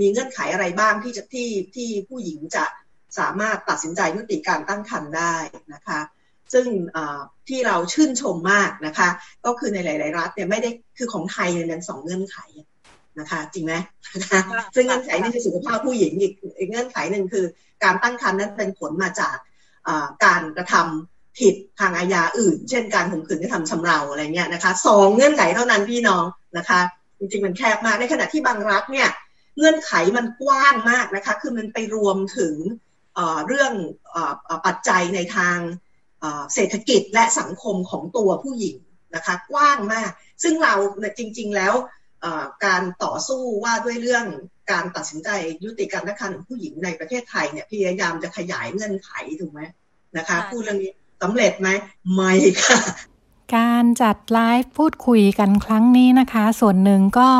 มีเงื่อนไขอะไรบ้างที่จะที่ที่ผู้หญิงจะสามารถตัดสินใจยุติการตั้งครรภ์ได้นะคะ ซึ่งที่เราชื่นชมมากนะคะ ก็คือในหลาย ๆ รัฐเนี่ยไม่ได้คือของไทยเนี่ยมันสองเงื่อนไข นะคะ จริงไหมนะคะซึ่งเงื่อนไขนี่คือสุขภาพผู้หญิงอีกอีกเงื่อนไขหนึ่งคือ การตั้งครรภ์นั้นเป็นผลมาจากการกระทำผิดทางอาญาอื่น เช่นการข่มขืนกระทำชำเราอะไรเงี้ยนะคะสองเงื่อนไขเท่านั้นพี่น้องนะคะ จริงๆมันแคบมากในขณะที่บางรัฐเนี่ยเงื่อนไขมันกว้างมากนะคะ คือมันไปรวมถึงเรื่องปัจจัยในทางเศรษฐกิจและสังคมของตัวผู้หญิงนะคะ กว้างมาก ซึ่งเราจริง ๆ แล้ว การต่อสู้ว่าด้วยเรื่องการตัดสินใจยุติการตั้งครรภ์ของผู้หญิงในประเทศไทยเนี่ยพยายามจะขยายเงื่อนไขถูกไหมนะคะพูดเรื่องนี้สำเร็จไหมไม่ค่ะการจัดไลฟ์พูดคุยกันครั้งนี้นะคะ ส่วนหนึ่งก็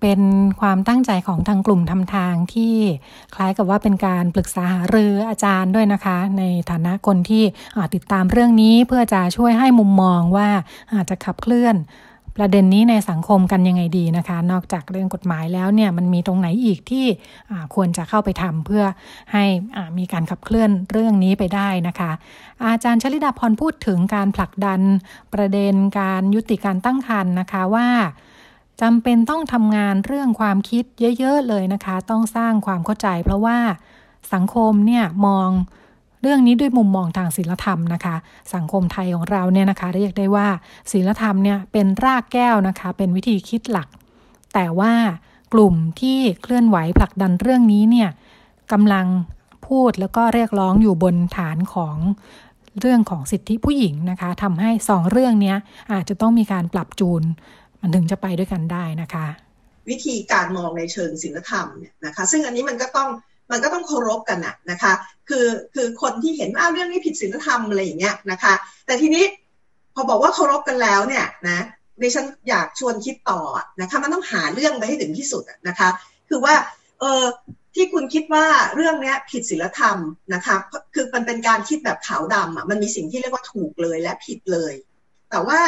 เป็นความตั้งใจของทางกลุ่มทำทางที่คล้ายกับว่าเป็นการปรึกษาหารืออาจารย์ด้วยนะคะ ในฐานะคนที่ติดตามเรื่องนี้เพื่อจะช่วยให้มุมมองว่าอาจจะขับเคลื่อน ประเด็นนี้ในสังคมกันยังไงดีนะคะ นอกจากเรื่องกฎหมายแล้วเนี่ยมันมีตรงไหนอีกที่ควรจะเข้าไปทำเพื่อให้มีการขับเคลื่อนเรื่องนี้ไปได้นะคะ อาจารย์ชลิดาพรพูดถึงการผลักดันประเด็นการยุติการตั้งครรภ์นะคะว่าจำเป็นต้องทำงานเรื่องความคิดเยอะ ๆ เลยนะคะ ต้องสร้างความเข้าใจเพราะว่าสังคมเนี่ยมอง เรื่องนี้ด้วยมุมมองทางศีลธรรมนะคะ สังคมไทยของเราเนี่ยนะคะ เรียกได้ว่าศีลธรรมเนี่ยเป็นรากแก้วนะคะ เป็นวิธีคิดหลัก แต่ว่ากลุ่มที่เคลื่อนไหวผลักดันเรื่องนี้เนี่ยกำลังพูดแล้วก็เรียกร้องอยู่บนฐานของเรื่องของสิทธิผู้หญิงนะคะทำให้สองเรื่องนี้อาจจะต้องมีการปรับจูน มันถึงจะไปด้วยกันได้นะคะ วิธีการมองในเชิงศีลธรรมเนี่ยนะคะ ซึ่งอันนี้มันก็ต้อง มันก็ต้องเคารพกันนะนะคะ คือคือคนที่เห็นอ้าเรื่องนี้ผิดศีลธรรมอะไรอย่างเงี้ยนะคะ แต่ทีนี้พอบอกว่าเคารพกันแล้วเนี่ยนะดิฉันอยากชวนคิดต่อนะคะมันต้องหาเรื่องไปให้ถึงที่สุดนะคะ คือว่าเออที่คุณคิดว่าเรื่องนี้ผิดศีลธรรมนะคะคือมันเป็นการคิดแบบขาวดำอะมันมีสิ่งที่เรียกว่าถูกเลยและผิดเลย แต่ว่า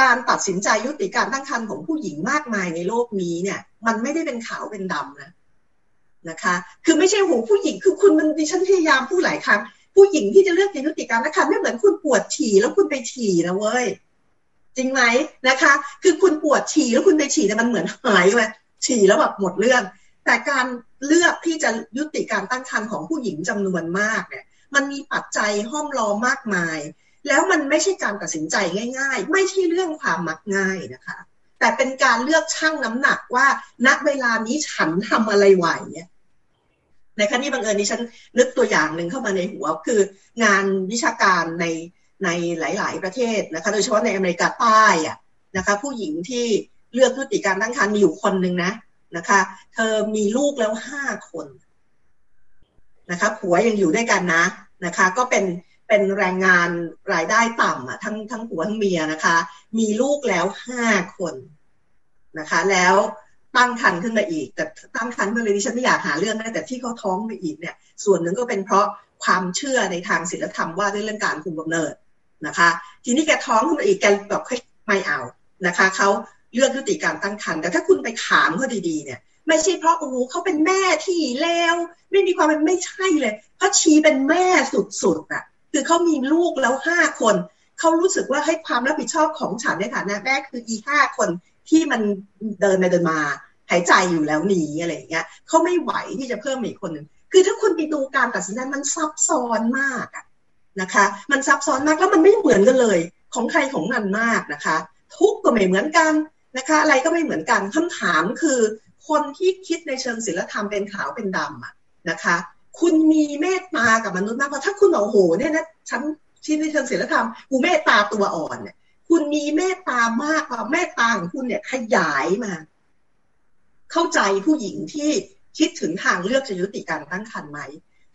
การตัดสินใจยุติการตั้งครรภ์ของผู้หญิงมากมายในโลกนี้เนี่ย มันไม่ได้เป็นขาวเป็นดำนะ นะคะ คือไม่ใช่หูผู้หญิงคือคุณมันดิฉันพยายามพูดหลายครั้งผู้หญิงที่จะเลือกจะยุติการนะคะไม่เหมือนคุณปวดฉี่แล้วคุณไปฉี่นะเว้ยจริงไหมนะคะ คือคุณปวดฉี่แล้วคุณไปฉี่แต่มันเหมือนหายไปฉี่แล้วแบบหมดเรื่อง แต่การเลือกที่จะยุติการตั้งครรภ์ของผู้หญิงจำนวนมากเนี่ย มันมีปัจจัยห้อมล้อมมากมาย แล้วมันไม่ใช่การตัดสินใจง่าย ๆ ไม่ใช่เรื่องความมักง่ายนะคะ แต่เป็นการเลือกชั่งน้ำหนักว่าณเวลานี้ฉันทำอะไรไหวเนี่ย ในครั้นี้บังเอิญนี้ฉันนึกตัวอย่างหนึ่งเข้ามาในหัว คืองานวิชาการในในหลาย ๆ ประเทศนะคะโดยเฉพาะในอเมริกาใต้อะนะคะผู้หญิงที่เลือกพฤติการตั้งครรภ์มีอยู่คนหนึ่งนะนะคะ เธอมีลูกแล้วห้าคนนะคะผัวยังอยู่ด้วยกันนะนะคะ ก็เป็นเป็นแรงงานรายได้ต่ำอะทั้งทั้งผัวทั้งเมียนะคะ มีลูกแล้วห้าคนนะคะ แล้ว ตั้งคันขึ้นมาอีก แต่ตั้งคันเมื่อเลยดิฉันไม่อยากหาเรื่องนะแต่ที่เขาท้องไปอีกเนี่ย ส่วนหนึ่งก็เป็นเพราะความเชื่อในทางศีลธรรมว่าด้วยเรื่องการคุมกำเนิดนะคะ ทีนี้แกท้องขึ้นมาอีกแกแบบไม่เอานะคะเขาเลือกยุติการตั้งครรภ์แต่ถ้าคุณไปถามเขาดีๆเนี่ย ไม่ใช่เพราะโอ้โหเขาเป็นแม่ที่เลวไม่มีความเป็นไม่ใช่เลย เพราะชีเป็นแม่สุดๆอะ คือเขามีลูกแล้วห้าคนเขารู้สึกว่าให้ความรับผิดชอบของฉันในฐานะแม่คืออีห้าคน ที่มันเดินไปเดินมาหายใจอยู่แล้วหนีอะไรอย่างเงี้ยเขาไม่ไหวที่จะเพิ่มอีกคนหนึ่งคือถ้าคุณไปดูการตัดสินใจมันซับซ้อนมากนะคะ มันซับซ้อนมากแล้วมันไม่เหมือนกันเลย ของใครของมันมากนะคะ ทุกก็ไม่เหมือนกันนะคะ อะไรก็ไม่เหมือนกันคำถามคือ คนที่คิดในเชิงศิลธรรมเป็นขาวเป็นดำอะนะคะ คุณมีเมตตากับมนุษย์มากเพราะถ้าคุณโอ้โหเนี่ยนะฉันที่ในเชิงศิลธรรมกูเมตตาตัวอ่อนเนี่ย คุณมีเมตตามากกว่าเมตตาของคุณเนี่ย ขยายมา เข้าใจผู้หญิงที่คิดถึงทางเลือกจะยุติการตั้งครรภ์ไหม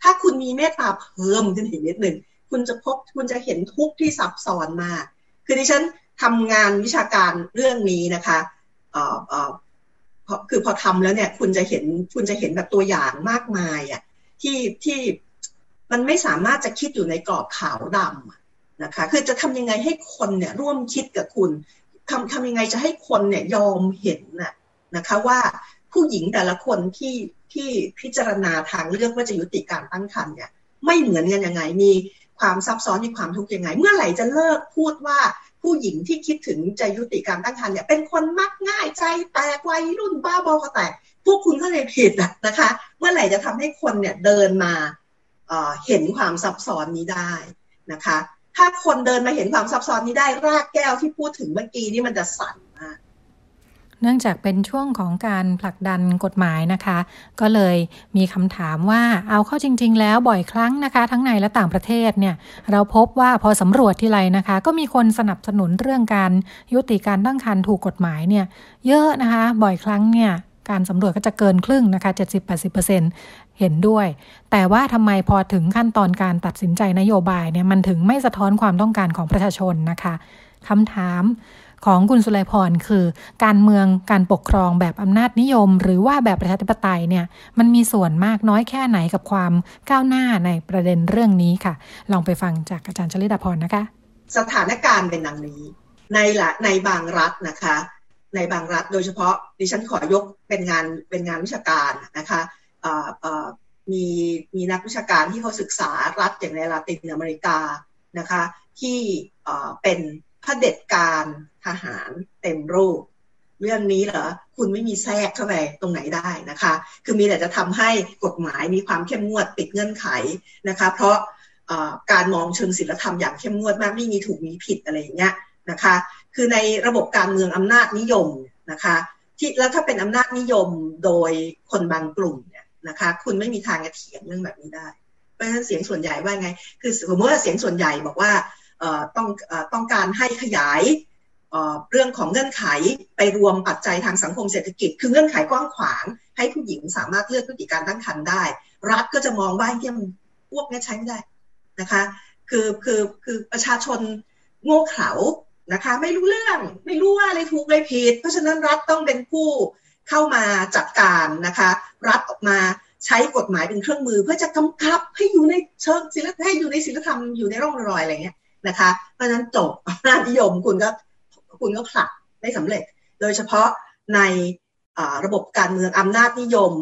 ถ้าคุณมีเมตตาเพิ่มขึ้นอีกนิดหนึ่งคุณจะพบคุณจะเห็นทุกที่ซับซ้อนมาก คือดิฉันทำงานวิชาการเรื่องนี้นะคะเอ่อเอ่อคือพอทำแล้วเนี่ย คุณจะเห็นคุณจะเห็นแบบตัวอย่างมากมายอะที่ที่มันไม่สามารถจะคิดอยู่ในกรอบขาวดำ นะคะคือจะทำยังไงให้คนเนี่ยร่วมคิดกับคุณทำทำยังไงจะให้คนเนี่ยยอมเห็นน่ะนะคะว่าผู้หญิงแต่ละคนที่ที่พิจารณาทางเลือกว่าจะยุติการตั้งครรภ์เนี่ยไม่เหมือนกันยังไงมีความซับซ้อนมีความทุกข์ยังไง เมื่อไหร่จะเลิกพูดว่าผู้หญิงที่คิดถึงจะยุติการตั้งครรภ์เนี่ยเป็นคนมักง่ายใจแตกวัยรุ่นบ้าบอก็แตกพวกคุณก็เลยผิดนะคะ เมื่อไหร่จะทำให้คนเนี่ยเดินมาเห็นความซับซ้อนนี้ได้นะคะ ถ้าคนเดินมาเห็นความซับซ้อนนี้ได้รากแก้วที่พูดถึงเมื่อกี้นี่มันจะสั่นมาก เนื่องจากเป็นช่วงของการผลักดันกฎหมายนะคะ ก็เลยมีคำถามว่าเอาเข้าจริง ๆ แล้วบ่อยครั้งนะคะ ทั้งในและต่างประเทศเนี่ย เราพบว่าพอสำรวจที่ไรนะคะ ก็มีคนสนับสนุนเรื่องการยุติการตั้งครรภ์ถูกกฎหมายเนี่ย เยอะนะคะ บ่อยครั้งเนี่ยการสำรวจก็จะเกินครึ่งนะคะ 70-80% เห็นด้วย แต่ว่าทำไมพอถึงขั้นตอนการตัดสินใจนโยบายเนี่ยมันถึงไม่สะท้อนความต้องการของประชาชนนะคะคำถามของคุณสุไลพรคือ การเมืองการปกครองแบบอำนาจนิยม หรือว่าแบบประชาธิปไตยเนี่ยมันมีส่วนมากน้อยแค่ไหนกับความก้าวหน้าในประเด็นเรื่องนี้ค่ะ ลองไปฟังจากอาจารย์ชลิดาพรนะคะ สถานการณ์เป็นดังนี้ ในละในบางรัฐนะคะ ในบางรัฐโดยเฉพาะดิฉันขอยกเป็นงานเป็นงานวิชาการนะคะ มีมีนักวิชาการที่เขาศึกษารัฐอย่างในลาตินอเมริกานะคะที่เป็นเผด็จการทหารเต็มรูป เรื่องนี้เหรอคุณไม่มีแทรกเข้าไปตรงไหนได้นะคะ คือมีแต่จะทำให้กฎหมายมีความเข้มงวดติดเงื่อนไขนะคะ เพราะการมองเชิงศีลธรรมอย่างเข้มงวดมากไม่มีถูกมีผิดอะไรอย่างเงี้ยนะคะ คือในระบบการเมืองอำนาจนิยมนะคะ ที่แล้วถ้าเป็นอำนาจนิยมโดยคนบางกลุ่ม นะคะ คุณไม่มีทางจะเถียงเรื่องแบบนี้ได้ เพราะฉะนั้นเสียงส่วนใหญ่ว่าไง คือสมมติว่าเสียงส่วนใหญ่บอกว่าต้องต้องการให้ขยายเรื่องของเงื่อนไขไปรวมปัจจัยทางสังคมเศรษฐกิจ คือเงื่อนไขกว้างขวาง ให้ผู้หญิงสามารถเลือกพฤติการตั้งครรภ์ได้ รัฐก็จะมองว่าเยี่ยมพวกนี้ใช้ไม่ได้นะคะ คือคือคือประชาชนโง่เขลานะคะ ไม่รู้เรื่องไม่รู้ว่าอะไรถูกอะไรผิด เพราะฉะนั้นรัฐต้องเป็นผู้ เข้ามาจัดการนะคะ รัฐออกมาใช้กฎหมายเป็นเครื่องมือ เพื่อจะกำกับให้อยู่ในเชิงศิลธรรมให้อยู่ในศิลธรรมอยู่ในร่องรอยอะไรเงี้ยนะคะ เพราะฉะนั้นจบอำนาจนิยมคุณก็คุณก็ผลักได้สำเร็จ โดยเฉพาะในระบบการเมืองอำนาจนิยม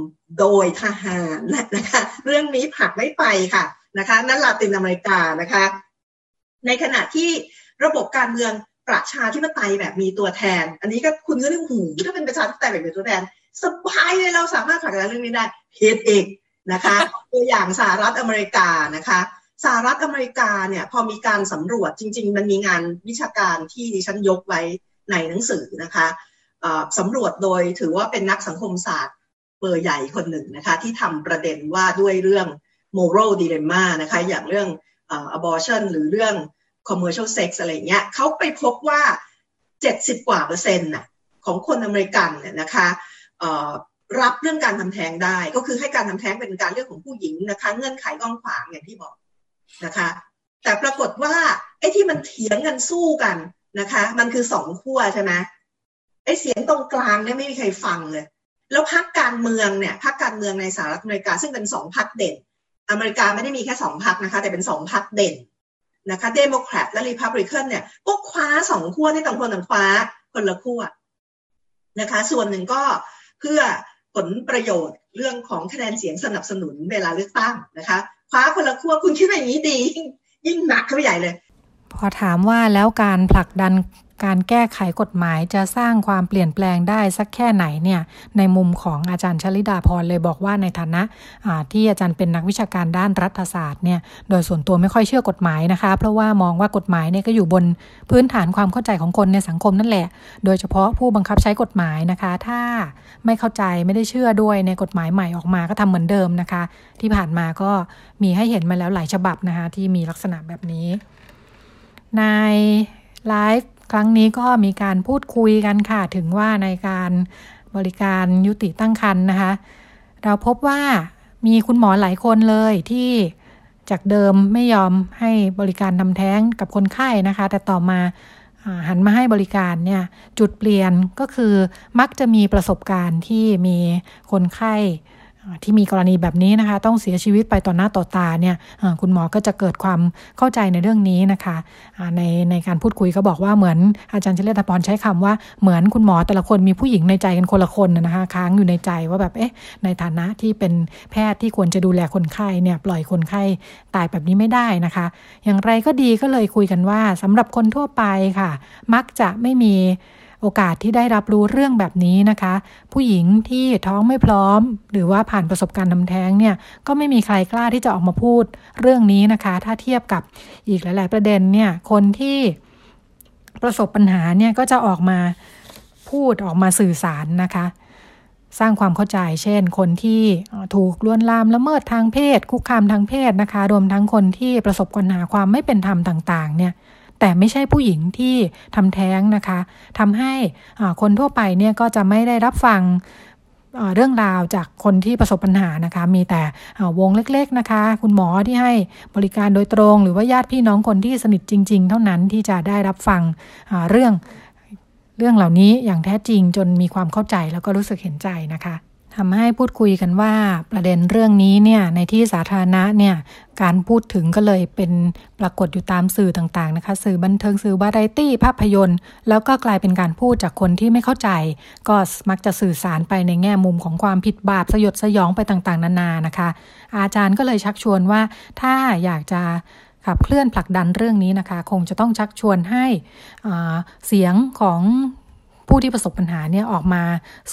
โดยทหารนะคะเรื่องนี้ผักไม่ไปค่ะนะคะนั่นลาตินอเมริกานะคะ ในขณะที่ระบบการเมือง ประชาธิปไตยแบบมีตัวแทน อันนี้ก็คุณก็เรื่องหูถ้าเป็นประชาธิปไตยแบบมีตัวแทนสบายเลยเราสามารถผลักดันเรื่องนี้ได้เฮดเอกนะคะตัวอย่างสหรัฐอเมริกานะคะสหรัฐอเมริกาเนี่ยพอมีการสำรวจจริง ๆ มันมีงานวิชาการที่ดิฉันยกไว้ในหนังสือนะคะสำรวจโดยถือว่าเป็นนักสังคมศาสตร์เบอร์ใหญ่คนหนึ่งนะคะที่ทำประเด็นว่าด้วยเรื่อง moral dilemma นะคะอย่างเรื่อง abortion หรือเรื่อง commercial sex อะไรเงี้ยเขาไปพบว่า 70 กว่าเปอร์เซ็นต์น่ะของคนอเมริกันเนี่ยนะคะรับเรื่องการทำแท้งได้ก็คือให้การทำแท้งเป็นการเรื่องของผู้หญิงนะคะ เงื่อนไขกองขวางอย่างที่บอกนะคะ แต่ปรากฏว่าไอ้ที่มันเถียงกันสู้กันนะคะ มันคือสองขั้วใช่ไหมไอ้เสียงตรงกลางเนี่ยไม่มีใครฟังเลย แล้วพรรคการเมืองเนี่ยพรรคการเมืองในสหรัฐอเมริกาซึ่งเป็นสองพรรคเด่น อเมริกาไม่ได้มีแค่สองพรรคนะคะ แต่เป็นสองพรรคเด่น นะคะเดโมแครตและรีพับลิกันเนี่ยก็คว้าสองขั้วที่ต่างคนต่างคว้าคนละขั้วนะคะ ส่วนหนึ่งก็เพื่อผลประโยชน์เรื่องของคะแนนเสียงสนับสนุนเวลาเลือกตั้งนะคะคว้าคนละขั้วคุณคิดว่าอย่างนี้ดี ยิ่งหนักเข้าไปใหญ่เลย พอถามว่าแล้วการผลักดันการแก้ไขกฎหมายจะสร้างความเปลี่ยนแปลงได้สักแค่ไหนเนี่ยในมุมของอาจารย์ชลิดาพรเลยบอกว่าในฐานะที่อาจารย์เป็นนักวิชาการด้านรัฐศาสตร์เนี่ยโดยส่วนตัวไม่ค่อยเชื่อกฎหมายนะคะ เพราะว่ามองว่ากฎหมายเนี่ยก็อยู่บนพื้นฐานความเข้าใจของคนในสังคมนั่นแหละ โดยเฉพาะผู้บังคับใช้กฎหมายนะคะ ถ้าไม่เข้าใจไม่ได้เชื่อด้วยในกฎหมายใหม่ออกมาก็ทำเหมือนเดิมนะคะ ที่ผ่านมาก็มีให้เห็นมาแล้วหลายฉบับนะคะที่มีลักษณะแบบนี้ ในไลฟ์ครั้งนี้ก็มีการพูดคุยกันค่ะ ถึงว่าในการบริการยุติตั้งครรภ์นะคะ เราพบว่ามีคุณหมอหลายคนเลยที่จากเดิมไม่ยอมให้บริการทำแท้งกับคนไข้นะคะ แต่ต่อมาหันมาให้บริการเนี่ยจุดเปลี่ยนก็คือมักจะมีประสบการณ์ที่มีคนไข้ ที่มีกรณีแบบนี้นะคะ ต้องเสียชีวิตไปต่อหน้าต่อตาเนี่ยคุณหมอก็จะเกิดความเข้าใจในเรื่องนี้นะคะในในการพูดคุยก็บอกว่าเหมือนอาจารย์เชลตพรใช้คำว่าเหมือนคุณหมอแต่ละคนมีผู้หญิงในใจกันคนละคนนะคะค้างอยู่ในใจว่าแบบเอ๊ะในฐานะที่เป็นแพทย์ที่ควรจะดูแลคนไข้เนี่ยปล่อยคนไข้ตายแบบนี้ไม่ได้นะคะ อย่างไรก็ดีก็เลยคุยกันว่าสำหรับคนทั่วไปค่ะ มักจะไม่มี โอกาสที่ได้รับรู้เรื่องแบบนี้นะคะ ผู้หญิงที่ท้องไม่พร้อม หรือว่าผ่านประสบการณ์ทำแท้งเนี่ยก็ไม่มีใครกล้าที่จะออกมาพูดเรื่องนี้นะคะ ถ้าเทียบกับอีกหลาย ๆ ประเด็นเนี่ยคนที่ประสบปัญหาเนี่ยก็จะออกมาพูดออกมาสื่อสารนะคะ สร้างความเข้าใจ เช่น คนที่ถูกลวนลามละเมิดทางเพศ คุกคามทางเพศนะคะ รวมทั้งคนที่ประสบปัญหาความไม่เป็นธรรมต่าง ๆ เนี่ย แต่ไม่ใช่ผู้หญิงที่ทำแท้งนะคะทำให้คนทั่วไปเนี่ยก็จะไม่ได้รับฟังเรื่องราวจากคนที่ประสบปัญหานะคะ มีแต่วงเล็กๆนะคะ คุณหมอที่ให้บริการโดยตรง หรือว่าญาติพี่น้องคนที่สนิทจริง ๆ เท่านั้นที่จะได้รับฟังเรื่องเรื่องเหล่านี้อย่างแท้จริงจนมีความเข้าใจแล้วก็รู้สึกเห็นใจนะคะ ทำให้พูดคุยกันว่าประเด็นเรื่องนี้เนี่ยในที่สาธารณะเนี่ยการพูดถึงก็เลยเป็นปรากฏอยู่ตามสื่อต่างๆนะคะ สื่อบันเทิงสื่อวาไรตี้ภาพยนตร์ แล้วก็กลายเป็นการพูดจากคนที่ไม่เข้าใจ ก็มักจะสื่อสารไปในแง่มุมของความผิดบาปสยดสยองไปต่างๆ นานานะคะ อาจารย์ก็เลยชักชวนว่าถ้าอยากจะขับเคลื่อนผลักดันเรื่องนี้นะคะ คงจะต้องชักชวนให้เสียงของ ผู้ที่ประสบปัญหาเนี่ยออกมา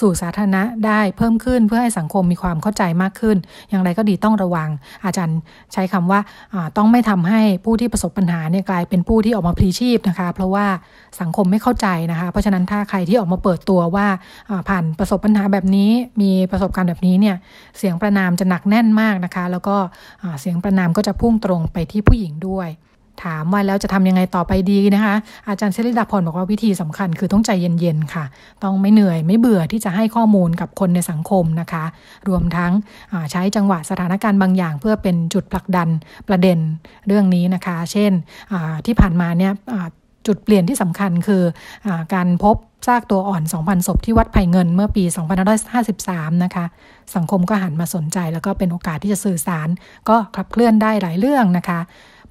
สู่สาธารณะได้เพิ่มขึ้นเพื่อให้สังคมมีความเข้าใจมากขึ้น อย่างไรก็ดีต้องระวัง อาจารย์ใช้คำว่าต้องไม่ทำให้ผู้ที่ประสบปัญหาเนี่ยกลายเป็นผู้ที่ออกมาพลีชีพนะคะ เพราะว่าสังคมไม่เข้าใจนะคะ เพราะฉะนั้นถ้าใครที่ออกมาเปิดตัวว่าผ่านประสบปัญหาแบบนี้ มีประสบการณ์แบบนี้เนี่ยเสียงประนามจะหนักแน่นมากนะคะ แล้วก็เสียงประนามก็จะพุ่งตรงไปที่ผู้หญิงด้วย ถามว่าแล้วจะทำยังไงต่อไปดีนะคะ อาจารย์เชลิดาพรบอกว่าวิธีสำคัญคือต้องใจเย็นๆค่ะ ต้องไม่เหนื่อยไม่เบื่อที่จะให้ข้อมูลกับคนในสังคมนะคะ รวมทั้งใช้จังหวะสถานการณ์บางอย่าง เพื่อเป็นจุดผลักดันประเด็นเรื่องนี้นะคะ เช่นที่ผ่านมาเนี่ยจุดเปลี่ยนที่สำคัญคืออการพบซากตัวอ่อน 2,000 ศพที่วัดไผ่เงินเมื่อปี 2553 นะคะ สังคมก็หันมาสนใจแล้วก็เป็นโอกาสที่จะสื่อสาร ก็ขับเคลื่อนได้หลายเรื่องนะคะ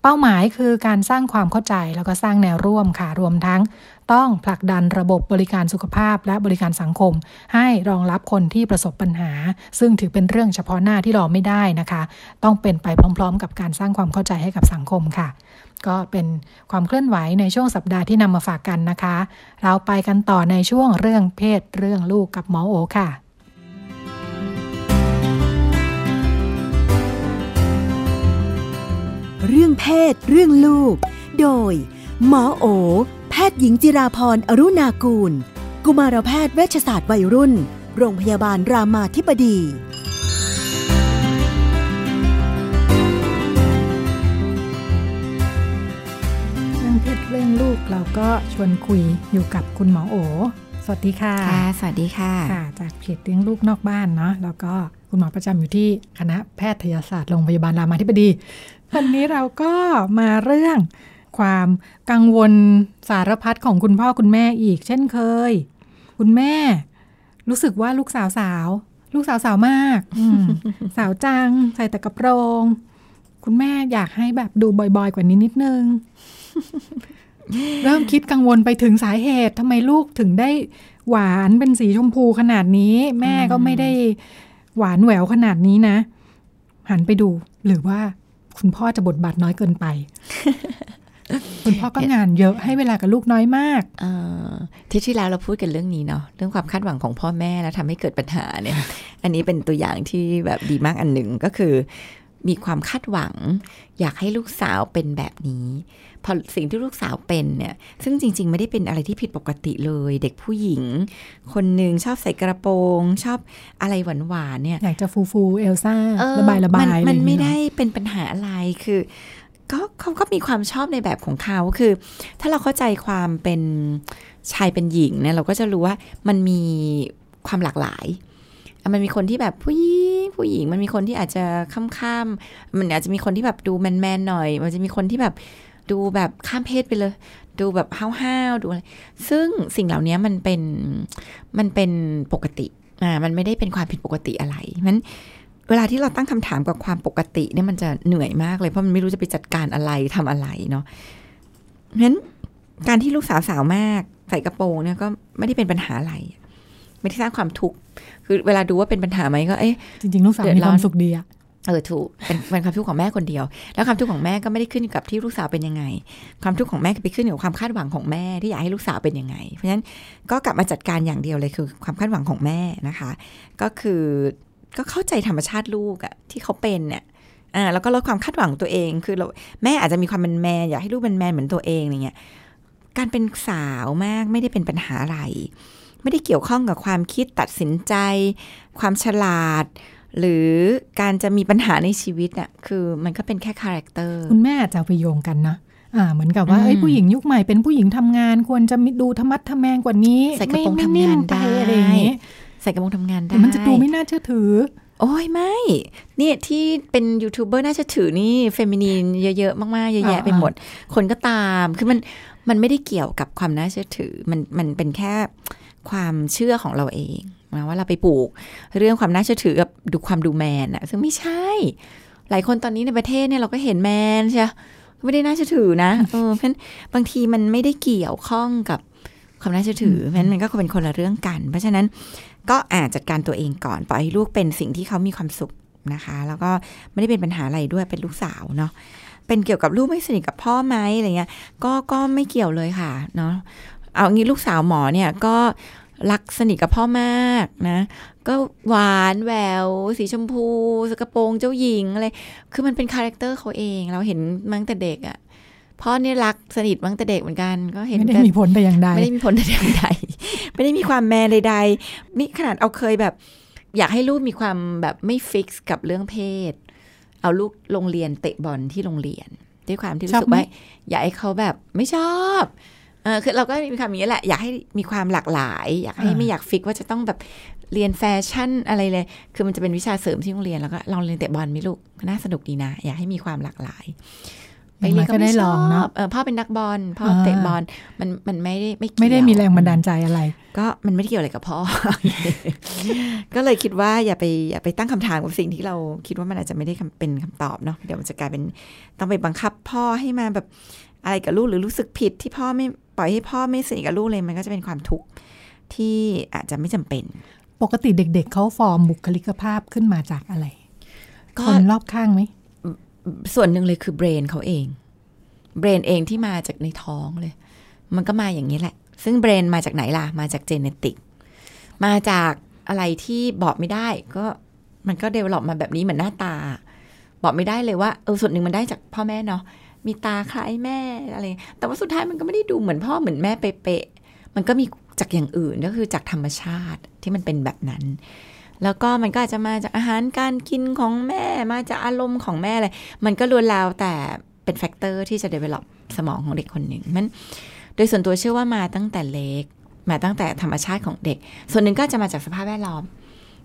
เป้าหมายคือการสร้างความเข้าใจแล้วก็สร้างแนวร่วมค่ะ รวมทั้งต้องผลักดันระบบบริการสุขภาพและบริการสังคม ให้รองรับคนที่ประสบปัญหา ซึ่งถือเป็นเรื่องเฉพาะหน้าที่รอไม่ได้นะคะ ต้องเป็นไปพร้อม ๆ กับการสร้างความเข้าใจให้กับสังคมค่ะ ก็เป็นความเคลื่อนไหวในช่วงสัปดาห์ที่นำมาฝากกันนะคะ เราไปกันต่อในช่วงเรื่องเพศเรื่องลูกกับหมอโอค่ะ เรื่องเพศ เรื่องลูก โดย หมอโอ แพทย์หญิงจิราพรอรุณากูล กุมารแพทย์เวชศาสตร์วัยรุ่น โรงพยาบาลรามาธิบดี เรื่องเพศเรื่องลูกเราก็ชวนคุยอยู่กับคุณหมอโอ สวัสดีค่ะ ค่ะ สวัสดีค่ะ ค่ะ จากเพจเลี้ยงลูกนอกบ้านเนาะ แล้วก็คุณหมอประจำอยู่ที่คณะแพทยศาสตร์โรงพยาบาลรามาธิบดี วันนี้เราก็มาเรื่องความกังวลสารพัดของคุณพ่อคุณแม่อีก เช่นเคย คุณแม่ รู้สึกว่าลูกสาวสาว ลูกสาวสาวมากสาวจัง ใส่แต่กระโปรง คุณแม่อยากให้แบบดูบ่อยๆ กว่านี้นิดนึง เริ่มคิดกังวลไปถึงสาเหตุทำไมลูกถึงได้หวานเป็นสีชมพูขนาดนี้ แม่ก็ไม่ได้หวานแหววขนาดนี้นะ หันไปดูหรือว่า คุณพ่อจะบทบาทน้อยเกินไป คุณพ่อก็งานเยอะให้เวลากับลูกน้อยมากที่ที่แล้วเราพูดกันเรื่องนี้เนาะเรื่องความคาดหวังของพ่อแม่แล้วทำให้เกิดปัญหาเนี่ย อันนี้เป็นตัวอย่างที่แบบดีมากอันหนึ่งก็คือ มีความคาดหวัง อยากให้ลูกสาวเป็นแบบนี้ พอสิ่งที่ลูกสาวเป็นเนี่ย ซึ่งจริง ๆ ไม่ได้เป็นอะไรที่ผิดปกติเลย เด็กผู้หญิง คนหนึ่งชอบใส่กระโปรง ชอบอะไรหวานๆเนี่ย อยากจะฟูฟูเอลซ่าระบายระบายมันไม่ได้เป็นปัญหาอะไรคือก็เขาก็มีความชอบในแบบของเขาคือ ถ้าเราเข้าใจความเป็นชายเป็นหญิงเนี่ยเราก็จะรู้ว่ามันมีความหลากหลาย มันมีคนที่แบบผู้หญิงผู้หญิง มันมีคนที่อาจจะค่ำๆมันอาจจะมีคนที่แบบดูแมนๆหน่อย มันจะมีคนที่แบบดูแบบข้ามเพศไปเลย ดูแบบห้าวๆดูอะไรซึ่งสิ่งเหล่านี้มันเป็นมันเป็นปกติอ่ามันไม่ได้เป็นความผิดปกติอะไรมันเวลาที่เราตั้งคำถามกับความปกติเนี่ยมันจะเหนื่อยมากเลยเพราะมันไม่รู้จะไปจัดการอะไรทำอะไรเนาะเพราะฉะนั้นการที่ลูกสาวสาวมากใส่กระโปรงเนี่ยก็ไม่ได้เป็นปัญหาอะไร ไม่ได้สร้างความทุกข์ คือเวลาดูว่าเป็นปัญหาไหมก็เอ๊ะจริงๆลูกสาวมีความสุขดีอะเออถูกเป็นเป็นความทุกข์ของแม่คนเดียว แล้วความทุกข์ของแม่ก็ไม่ได้ขึ้นอยู่กับที่ลูกสาวเป็นยังไง ความทุกข์ของแม่ไปขึ้นอยู่กับความคาดหวังของแม่ที่อยากให้ลูกสาวเป็นยังไง เพราะฉะนั้นก็กลับมาจัดการอย่างเดียวเลยคือความคาดหวังของแม่นะคะ ก็คือก็เข้าใจธรรมชาติลูกอะที่เขาเป็นเนี่ยอ่าแล้วก็ลดความคาดหวังตัวเองคือเราแม่อาจจะมีความเป็นแมนอยากให้ลูกเป็นแมนเหมือนตัวเองอะไรเงี้ยการเป็นสาวมากไม่ได้เป็นปัญหาอะไร ไม่ได้เกี่ยวข้องกับความคิดตัดสินใจ ความฉลาด หรือการจะมีปัญหาในชีวิตอะคือมันก็เป็นแค่คาแรคเตอร์คุณแม่จะไปโยงกันนะอ่าเหมือนกับว่าไอ้ผู้หญิงยุคใหม่เป็นผู้หญิงทำงาน ควรจะดูทะมัดทะแมงกว่านี้ใส่กระโปรงทำงานได้อะไรอย่างนี้ใส่กระโปรงทำงานได้มันจะดูไม่น่าเชื่อถือ โอ้ยไม่เนี่ยที่เป็นยูทูบเบอร์น่าเชื่อถือนี่ feminine เยอะๆมากๆเยอะแยะไปหมด คนก็ตามคือมันมันไม่ได้เกี่ยวกับความน่าเชื่อถือ มันมันเป็นแค่ ความเชื่อของเราเองนะว่าเราไปปลูกเรื่องความน่าเชื่อถือกับดูความดูแมนอะซึ่งไม่ใช่ หลายคนตอนนี้ในประเทศเนี่ยเราก็เห็นแมนใช่ไม่ได้น่าเชื่อถือนะเออเพราะบางทีมันไม่ได้เกี่ยวข้องกับความน่าเชื่อถือเพราะมันก็เป็นคนละเรื่องกัน เพราะฉะนั้นก็อาจจัดการตัวเองก่อนปล่อยให้ลูกเป็นสิ่งที่เขามีความสุขนะคะ แล้วก็ไม่ได้เป็นปัญหาอะไรด้วยเป็นลูกสาวเนาะเป็นเกี่ยวกับลูกไม่สนิทกับพ่อไหมอะไรเงี้ย ก็ก็ไม่เกี่ยวเลยค่ะเนาะ เอางี้ลูกสาวหมอเนี่ยก็รักสนิทกับพ่อมากนะ ก็หวานแหวว สีชมพูสกระโปรงเจ้าหญิงอะไร คือมันเป็น character เขาเองเราเห็นมั้งแต่เด็กอะ่ะพ่อเนี่ยรักสนิทตั้งแต่เด็กเหมือนกัน ก็เห็นไม่ได้มีผลแต่อย่างใดไม่ได้มีผลแต่อย่างใดไม่ได้มีความแมนใดๆนี่ขนาดเราเคยแบบ อยากให้ลูกมีความแบบไม่ fix กับเรื่องเพศ เอาลูกโรงเรียนเตะบอลที่โรงเรียน ด้วยความที่รู้สึกว่าอยากให้เขาแบบไม่ชอบ เออคือเราก็มีความนี้แหละ อยากให้มีความหลากหลาย อยากให้ไม่อยากฟิกว่าจะต้องแบบเรียนแฟชั่นอะไรเลย คือมันจะเป็นวิชาเสริมที่โรงเรียนแล้วก็ลองเรียนเตะบอลไหมลูกน่าสนุกดีนะ อยากให้มีความหลากหลายไปเรียนก็ได้ลองเนาะพ่อเป็นนักบอลพ่อเตะบอลมันมันไม่ได้ไม่ไม่ได้มีแรงบันดาลใจอะไร ก็มันไม่ได้เกี่ยวอะไรกับพ่อ ก็เลยคิดว่าอย่าไปอย่าไปตั้งคำถามกับสิ่งที่เราคิดว่ามันอาจจะไม่ได้เป็นคำตอบเนาะเดี๋ยวมันจะกลายเป็นต้องไปบังคับพ่อให้มาแบบ อะไรกับลูกหรือรู้สึกผิดที่พ่อไม่ปล่อยให้พ่อไม่สนิทกับลูกเลยมันก็จะเป็นความทุกข์ที่อาจจะไม่จำเป็น ปกติเด็ก ๆเขาฟอร์มบุคลิกภาพขึ้นมาจากอะไรคนรอบข้างไหมส่วนหนึ่งเลยคือ brain เขาเอง brain เองที่มาจากในท้องเลย มันก็มาอย่างนี้แหละ ซึ่ง brain มาจากไหนล่ะ มาจาก genetic มาจากอะไรที่บอกไม่ได้ ก็มันก็ develop มาแบบนี้เหมือนหน้าตา บอกไม่ได้เลยว่าเออส่วนหนึ่งมันได้จากพ่อแม่เนาะ มีตาคล้ายแม่อะไร แต่ว่าสุดท้ายมันก็ไม่ได้ดูเหมือนพ่อเหมือนแม่เป๊ะๆมันก็มีจากอย่างอื่นก็คือจากธรรมชาติที่มันเป็นแบบนั้น แล้วก็มันก็อาจจะมาจากอาหารการกินของแม่มาจากอารมณ์ของแม่อะไรมันก็ล้วนแล้วแต่เป็นแฟกเตอร์ที่จะ develop สมองของเด็กคนหนึ่งมันโดยส่วนตัวเชื่อว่ามาตั้งแต่เล็ก มาตั้งแต่ธรรมชาติของเด็ก ส่วนหนึ่งก็จะมาจากสภาพแวดล้อม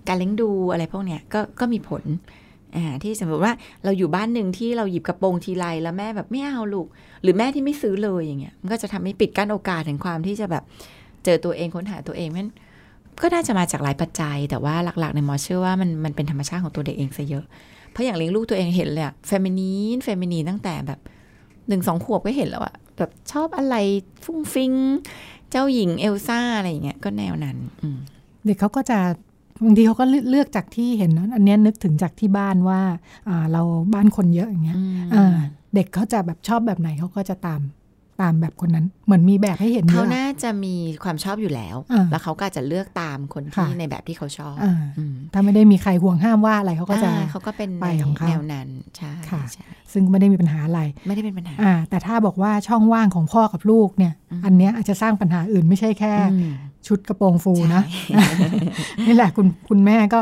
การเลี้ยงดูอะไรพวกเนี้ยก็ก็มีผล ที่สมมติว่าเราอยู่บ้านหนึ่งที่เราหยิบกระโปรงทีไรแล้วแม่แบบไม่เอาลูก หรือแม่ที่ไม่ซื้อเลยอย่างเงี้ยมันก็จะทำให้ปิดกั้นโอกาสแห่งความที่จะแบบเจอตัวเองค้นหาตัวเองมันก็น่าจะมาจากหลายปัจจัย แต่ว่าหลักๆในหมอเชื่อว่ามันมันเป็นธรรมชาติของตัวเด็กเองซะเยอะ เพราะอย่างเลี้ยงลูกตัวเองเห็นเลยอะ feminine feminine ตั้งแต่แบบหนึ่งสองขวบก็เห็นแล้วอะแบบชอบอะไรฟรุ้งฟริ้ง เจ้าหญิงเอลซ่าอะไรอย่างเงี้ยก็แนวนั้น เด็กเขาก็จะ บางทีเขาก็เลือกจากที่เห็นนะอันนี้นึกถึงจากที่บ้านว่าเราบ้านคนเยอะอย่างเงี้ยเด็กเขาจะแบบชอบแบบไหนเขาก็จะตามตามแบบคนนั้น เหมือนมีแบบให้เห็นเขาน่าจะมีความชอบอยู่แล้ว แล้วเขาก็จะเลือกตามคนที่ในแบบที่เขาชอบถ้าไม่ได้มีใครห่วงห้ามว่าอะไรเขาก็จะเขาก็เป็นไปของเขาแนวนั้นใช่ซึ่งไม่ได้มีปัญหาอะไร ไม่ได้เป็นปัญหาแต่ถ้าบอกว่าช่องว่างของพ่อกับลูกเนี่ย อันเนี้ยอาจจะสร้างปัญหาอื่นไม่ใช่แค่ ชุดกระโปรงฟูนะนี่แหละคุณคุณแม่ก็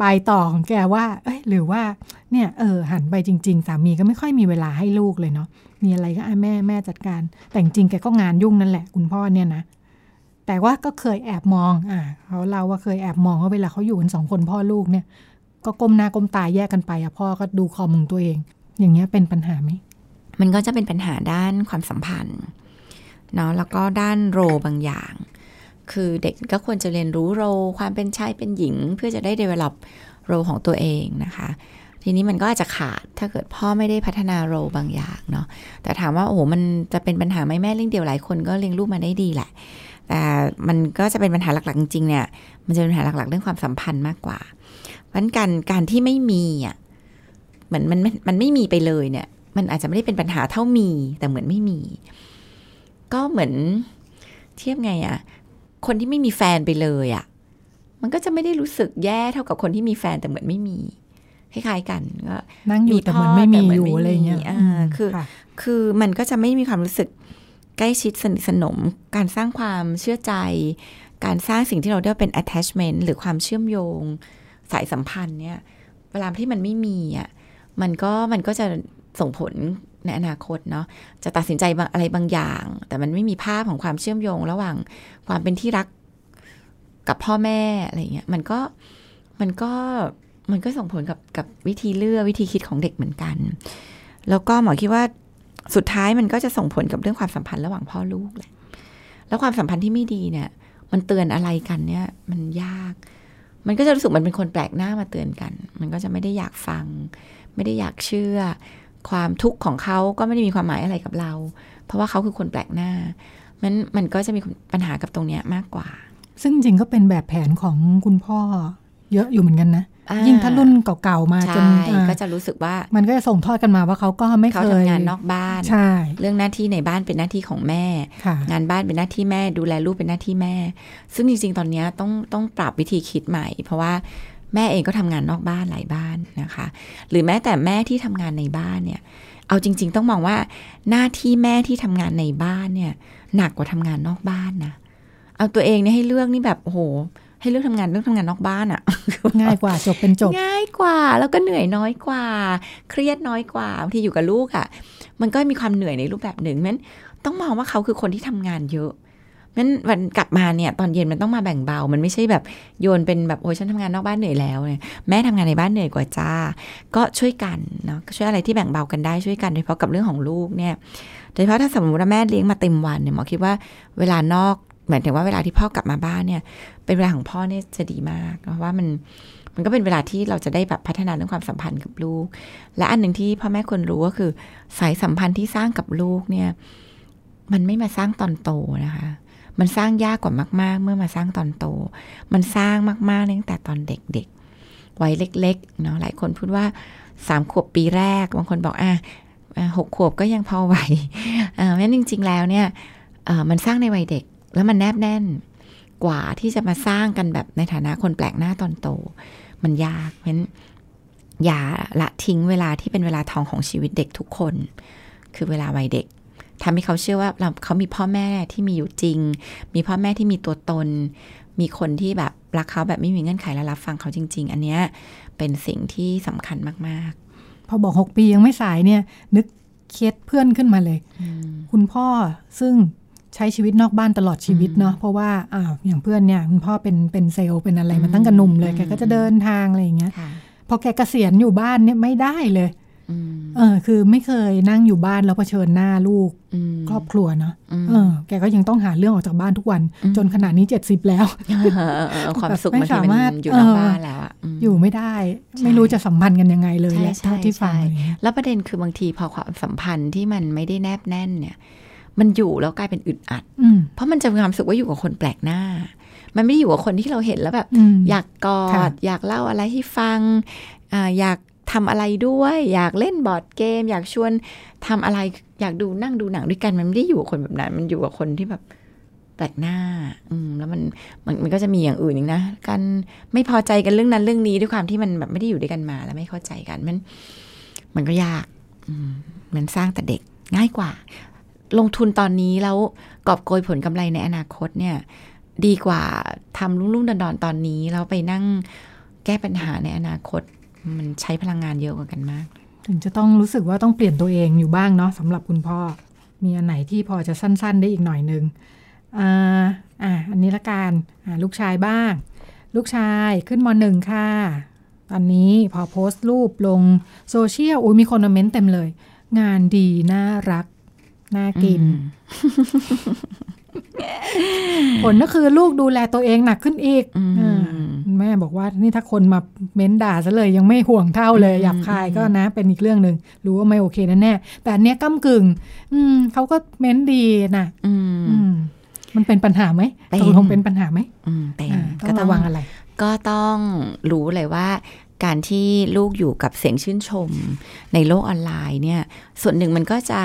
ไปต่อของแกว่า เอ้ยหรือว่าเนี่ยเออหันไปจริง ๆ สามีก็ไม่ค่อยมีเวลาให้ลูกเลยเนาะมีอะไรก็แม่แม่จัดการ แต่จริงแกก็งานยุ่งนั่นแหละ คุณพ่อเนี่ยนะแต่ว่าก็เคยแอบมอง อ่าเขาเล่าว่าเคยแอบมองว่าเวลาเขาอยู่กันสองคนพ่อลูกเนี่ย ก็ก้มหน้าก้มตาแยกกันไปอะพ่อก็ดูคอมึงตัวเอง อย่างเงี้ยเป็นปัญหาไหมมันก็จะเป็นปัญหาด้านความสัมพันธ์เนาะแล้วก็ด้านโรบางอย่าง คือเด็กก็ควรจะเรียนรู้โรความเป็นชายเป็นหญิง เพื่อจะได้ develop โรของตัวเองนะคะ ทีนี้มันก็อาจจะขาดถ้าเกิดพ่อไม่ได้พัฒนาโรบางอย่างเนาะแต่ถามว่าโอ้โหมันจะเป็นปัญหาไหมแม่เลี้ยงเดี่ยวหลายคนก็เลี้ยงลูกมาได้ดีแหละ แต่มันก็จะเป็นปัญหาหลักๆจริงเนี่ยมันจะเป็นปัญหาหลักๆ เรื่องความสัมพันธ์มากกว่าเพราะการการที่ไม่มีอะเหมือนมันมันไม่มีไปเลยเนี่ย มันอาจจะไม่ได้เป็นปัญหาเท่ามี แต่เหมือนไม่มี ก็เหมือนเทียบไงอะ คนที่ไม่มีแฟนไปเลยอะ่ะ มันก็จะไม่ได้รู้สึกแย่เท่ากับคนที่มีแฟนแต่เหมือนไม่มีคล้ายๆกันก็นั่งอยู่แต่เหมือนไม่มีอยู่อะไรเงี้ยอ่าคือคือมันก็จะไม่มีความรู้สึกใกล้ชิดสนิทสนม การสร้างความเชื่อใจ การสร้างสิ่งที่เราเรียกว่าเป็น attachment หรือความเชื่อมโยง สายสัมพันธ์เนี่ย เวลาที่มันไม่มีอะมันก็มันก็จะส่งผล ในอนาคตเนาะจะตัดสินใจอะไรบางอย่าง แต่มันไม่มีภาพของความเชื่อมโยง ระหว่างความเป็นที่รักกับพ่อแม่อะไรเงี้ยมันก็มันก็มันก็ส่งผลกับกับวิธีเลือกวิธีคิดของเด็กเหมือนกัน แล้วก็หมอคิดว่าสุดท้ายมันก็จะส่งผลกับเรื่องความสัมพันธ์ระหว่างพ่อลูกแหละแล้วความสัมพันธ์ที่ไม่ดีเนี่ย มันเตือนอะไรกันเนี่ย มันยาก มันก็จะรู้สึกมันเป็นคนแปลกหน้ามาเตือนกัน มันก็จะไม่ได้อยากฟัง ไม่ได้อยากเชื่อ ความทุกข์ของเขาก็ไม่ได้มีความหมายอะไรกับเรา เพราะว่าเขาคือคนแปลกหน้า มันมันก็จะมีปัญหากับตรงเนี้ยมากกว่า ซึ่งจริงก็เป็นแบบแผนของคุณพ่อเยอะอยู่เหมือนกันนะ ยิ่งถ้ารุ่นเก่าๆมาจนก็จะรู้สึกว่า มันก็จะส่งทอดกันมาว่าเขาก็ไม่เคยทำงานนอกบ้านใช่เรื่องหน้าที่ในบ้านเป็นหน้าที่ของแม่ งานบ้านเป็นหน้าที่แม่ ดูแลลูกเป็นหน้าที่แม่ ซึ่งจริงๆ ตอนนี้ต้องต้องปรับวิธีคิดใหม่ เพราะว่า แม่เองก็ทำงานนอกบ้านหลายบ้านนะคะ หรือแม้แต่แม่ที่ทำงานในบ้านเนี่ย เอาจริง ๆ ต้องมองว่าหน้าที่แม่ที่ทำงานในบ้านเนี่ยหนักกว่าทำงานนอกบ้านนะ เอาตัวเองเนี่ยให้เลือกนี่แบบโอ้โหให้เลือกทำงานเลือกทำงานนอกบ้านอะ่ะ ง่ายกว่าจบเป็นจบ ง่ายกว่า แล้วก็เหนื่อยน้อยกว่า เครียดน้อยกว่าบางทีอยู่กับลูกอะ่ะ มันก็มีความเหนื่อยในรูปแบบหนึ่งมันต้องมองว่าเขาคือคนที่ทำงานเยอะ มันวันกลับมาเนี่ยตอนเย็นมันต้องมาแบ่งเบา มันไม่ใช่แบบโยนเป็นแบบโอ้ยฉันทำงานนอกบ้านเหนื่อยแล้วเนี่ยแม่ทำงานในบ้านเหนื่อยกว่าจ้า ก็ช่วยกันเนาะช่วยอะไรที่แบ่งเบากันได้ช่วยกันโดยเฉพาะกับเรื่องของลูกเนี่ยโดยเฉพาะถ้าสมมติว่าแม่เลี้ยงมาเต็มวันเนี่ยหมอคิดว่าเวลานอกหมายถึงว่าเวลาที่พ่อกลับมาบ้านเนี่ย เป็นเวลาของพ่อเนี่ยจะดีมาก เพราะว่ามันมันก็เป็นเวลาที่เราจะได้แบบพัฒนาเรื่องความสัมพันธ์กับลูก และอันหนึ่งที่พ่อแม่ควรรู้ก็คือ สายสัมพันธ์ที่สร้างกับลูกเนี่ย มันไม่มาสร้างตอนโตนะคะ มันสร้างยากกว่ามาก ๆ เมื่อมาสร้างตอนโต มันสร้างมากๆตั้งแต่ตอนเด็กๆวัยเล็กๆเนาะหลายคนพูดว่าสามขวบปีแรก บางคนบอกอะหกขวบก็ยังพอไหวอ่าแม้จริง ๆ แล้วเนี่ยมันสร้างในวัยเด็กแล้วมันแนบแน่นกว่าที่จะมาสร้างกันแบบในฐานะคนแปลกหน้าตอนโต มันยากเพราะฉะนั้นอย่าละทิ้งเวลาที่เป็นเวลาทองของชีวิตเด็กทุกคน คือเวลาวัยเด็ก ทำให้เขาเชื่อว่าเราเขามีพ่อแม่ที่มีอยู่จริง มีพ่อแม่ที่มีตัวตน มีคนที่แบบรักเขาแบบไม่มีเงื่อนไขและรับฟังเขาจริง ๆ อันเนี้ยเป็นสิ่งที่สำคัญมากๆ พอบอกหกปียังไม่สายเนี่ย นึกเคสเพื่อนขึ้นมาเลย คุณพ่อซึ่งใช้ชีวิตนอกบ้านตลอดชีวิตเนาะเพราะว่าอ่าอย่างเพื่อนเนี่ยคุณพ่อเป็นเป็นเซลล์เป็นอะไรมันตั้งกระนุ่มเลยแกก็จะเดินทางอะไรอย่างเงี้ยพอแกเกษียณอยู่บ้านเนี่ยไม่ได้เลย เออ คือไม่เคยนั่งอยู่บ้านแล้วเผชิญหน้าลูกครอบครัวเนาะเออ แกก็ยังต้องหาเรื่องออกจากบ้านทุกวัน จนขนาดนี้เจ็ดสิบแล้วความสุขไม่สามารถอยู่นอกบ้านแล้วอยู่ไม่ได้ ไม่รู้จะสัมพันธ์กันยังไงเลยแหละเท่าที่ฟังแล้วประเด็นคือบางทีพอความสัมพันธ์ที่มันไม่ได้แนบแน่นเนี่ย มันอยู่แล้วกลายเป็นอึดอัดเพราะมันจะมีความสุขว่าอยู่กับคนแปลกหน้ามันไม่ได้อยู่กับคนที่เราเห็นแล้วแบบ อยากกอด อยากเล่าอะไรให้ฟังออยาก ทำอะไรด้วย อยากเล่นบอร์ดเกม อยากชวนทำอะไรอยากดูนั่งดูหนังด้วยกันมันไม่ได้อยู่กับคนแบบนั้น มันอยู่กับคนที่แบบแปลกหน้า อืม แล้วมันมันมันก็จะมีอย่างอื่นอีกนะกันไม่พอใจกันเรื่องนั้นเรื่องนี้ด้วยความที่มันแบบไม่ได้อยู่ด้วยกันมาแล้วไม่เข้าใจกันมัน มันก็ยาก อืมมันสร้างแต่เด็กง่ายกว่า ลงทุนตอนนี้แล้วกอบโกยผลกำไรในอนาคตเนี่ย ดีกว่าทำรุ่งรุ่งดอนๆตอนนี้แล้วไปนั่งแก้ปัญหาในอนาคต มันใช้พลังงานเยอะกว่ากันมาก ถึงจะต้องรู้สึกว่าต้องเปลี่ยนตัวเองอยู่บ้างเนาะสำหรับคุณพ่อ มีอันไหนที่พอจะสั้น ๆ ได้อีกหน่อยหนึ่งอ่าอ่าอันนี้ละกันอ่าลูกชายบ้าง ลูกชายขึ้นมหนึ่งค่ะ ตอนนี้พอโพสต์รูปลงโซเชียลอุ้ยมีคนมาเม้นเต็มเลย งานดี น่ารัก น่ากิน ผลก็คือลูกดูแลตัวเองหนักขึ้นอีกแม่บอกว่านี่ถ้าคนมาเม้นด่าซะเลยยังไม่ห่วงเท่าเลยอยากคายก็นะ เป็นอีกเรื่องหนึ่งรู้ว่าไม่โอเคแน่แน่แต่อันเนี้ยก้ากึ่ง อืมเขาก็เม้นดีนะอืมมันเป็นปัญหาไหมตกลงเป็นปัญหาไหมเป็นก็ต้องระวังอะไร ก็ต้องรู้เลยว่าการที่ลูกอยู่กับเสียงชื่นชมในโลกออนไลน์เนี่ย ส่วนหนึ่งมันก็จะ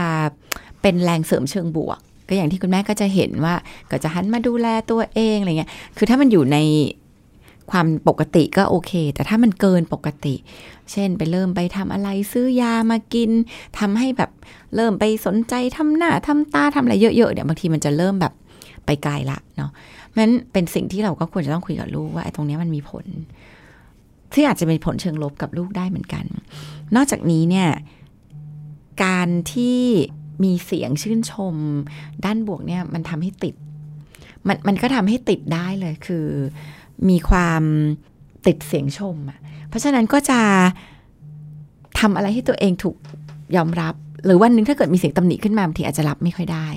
เป็นแรงเสริมเชิงบวก ก็อย่างที่คุณแม่ก็จะเห็นว่า ก็จะหันมาดูแลตัวเองอะไรเงี้ย คือถ้ามันอยู่ในความปกติก็โอเค แต่ถ้ามันเกินปกติ เช่นไปเริ่มไปทำอะไรซื้อยามากินทำให้แบบเริ่มไปสนใจทำหน้าทำตาทำอะไรเยอะๆเนี่ยบางทีมันจะเริ่มแบบไปไกลละเนาะนั้นเป็นสิ่งที่เราก็ควรจะต้องคุยกับลูกว่าไอ้ตรงนี้มันมีผลที่อาจจะเป็นผลเชิงลบกับลูกได้เหมือนกัน นอกจากนี้เนี่ย การที่ มีเสียงชื่นชม ด้านบวกเนี่ยมันทำให้ติด มันมันก็ทำให้ติดได้เลยคือ มีความติดเสียงชมอะเพราะฉะนั้นก็จะทำอะไรให้ตัวเองถูกยอมรับ หรือวันนึงถ้าเกิดมีเสียงตำหนิขึ้นมาบางทีอาจจะรับไม่ค่อยได้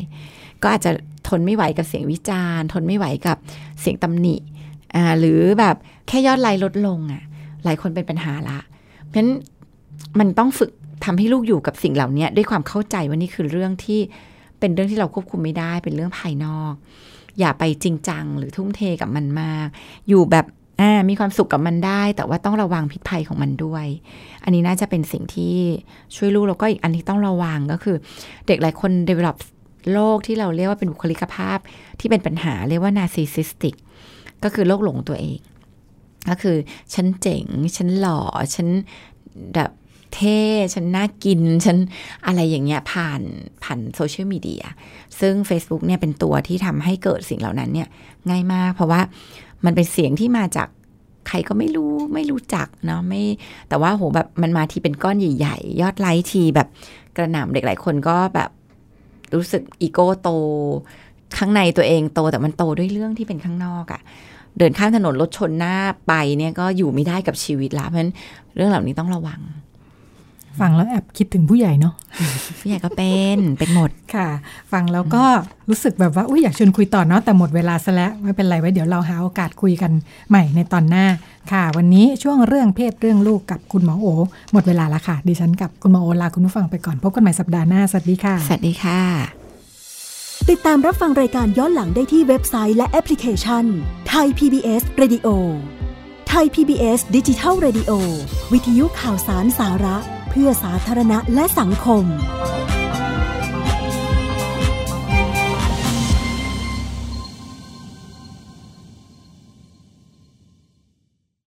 ก็อาจจะทนไม่ไหวกับเสียงวิจารณ์ ทนไม่ไหวกับเสียงตำหนิอ่าหรือแบบแค่ยอดไลค์ลดลงอะหลายคนเป็นปัญหาละเพราะฉะนั้นมันต้องฝึก ทำให้ลูกอยู่กับสิ่งเหล่านี้ด้วยความเข้าใจว่านี่คือเรื่องที่เป็นเรื่องที่เราควบคุมไม่ได้ เป็นเรื่องภายนอก อย่าไปจริงจังหรือทุ่มเทกับมันมาก อยู่แบบมีความสุขกับมันได้ แต่ว่าต้องระวังพิษภัยของมันด้วย อันนี้น่าจะเป็นสิ่งที่ช่วยลูกแล้วก็อีกอันที่ต้องระวังก็คือ เด็กหลายคน develop โรคที่เราเรียกว่าเป็นบุคลิกภาพที่เป็นปัญหาเรียกว่า narcissistic ก็คือโรคหลงตัวเอง ก็คือฉันเจ๋ง ฉันหล่อ ฉันแบบ เท่ ฉันน่ากิน ฉันอะไรอย่างเงี้ยผ่านผ่านโซเชียลมีเดีย ซึ่ง Facebook เนี่ยเป็นตัวที่ทำให้เกิดสิ่งเหล่านั้นเนี่ยง่ายมาก เพราะว่ามันเป็นเสียงที่มาจากใครก็ไม่รู้ไม่รู้จักเนาะไม่ แต่ว่าโหแบบมันมาทีเป็นก้อนใหญ่ ๆ ยอดไลค์ทีแบบกระหน่ำเด็กหลายคนก็แบบรู้สึกอีโก้โต ข้างในตัวเองโตแต่มันโตด้วยเรื่องที่เป็นข้างนอกอะ่ะเดินข้ามถนนรถชนหน้าไปเนี่ยก็อยู่ไม่ได้กับชีวิตละเพราะฉะนั้นเรื่องเหล่านี้ต้องระวัง ฟังแล้วแอบคิดถึงผู้ใหญ่เนาะผู้ใหญ่ก็เป็นเป็นหมดค่ะ ฟังแล้วก็รู้สึกแบบว่าอุ้ยอยากชวนคุยต่อเนาะแต่หมดเวลาซะแล้วไม่เป็นไรไว้เดี๋ยวเราหาโอกาสคุยกันใหม่ในตอนหน้าค่ะ วันนี้ช่วงเรื่องเพศเรื่องลูกกับคุณหมอโอ หมดเวลาแล้วค่ะ ดิฉันกับคุณหมอโอลาคุณผู้ฟังไปก่อนพบกันใหม่สัปดาห์หน้าสวัสดีค่ะสวัสดีค่ะ ติดตามรับฟังรายการย้อนหลังได้ที่เว็บไซต์และแอปพลิเคชันไทย PBS Radio ไทย PBS ดิจิทัล Radio วิทยุข่าวสารสาระเพื่อสาธารณะและสังคม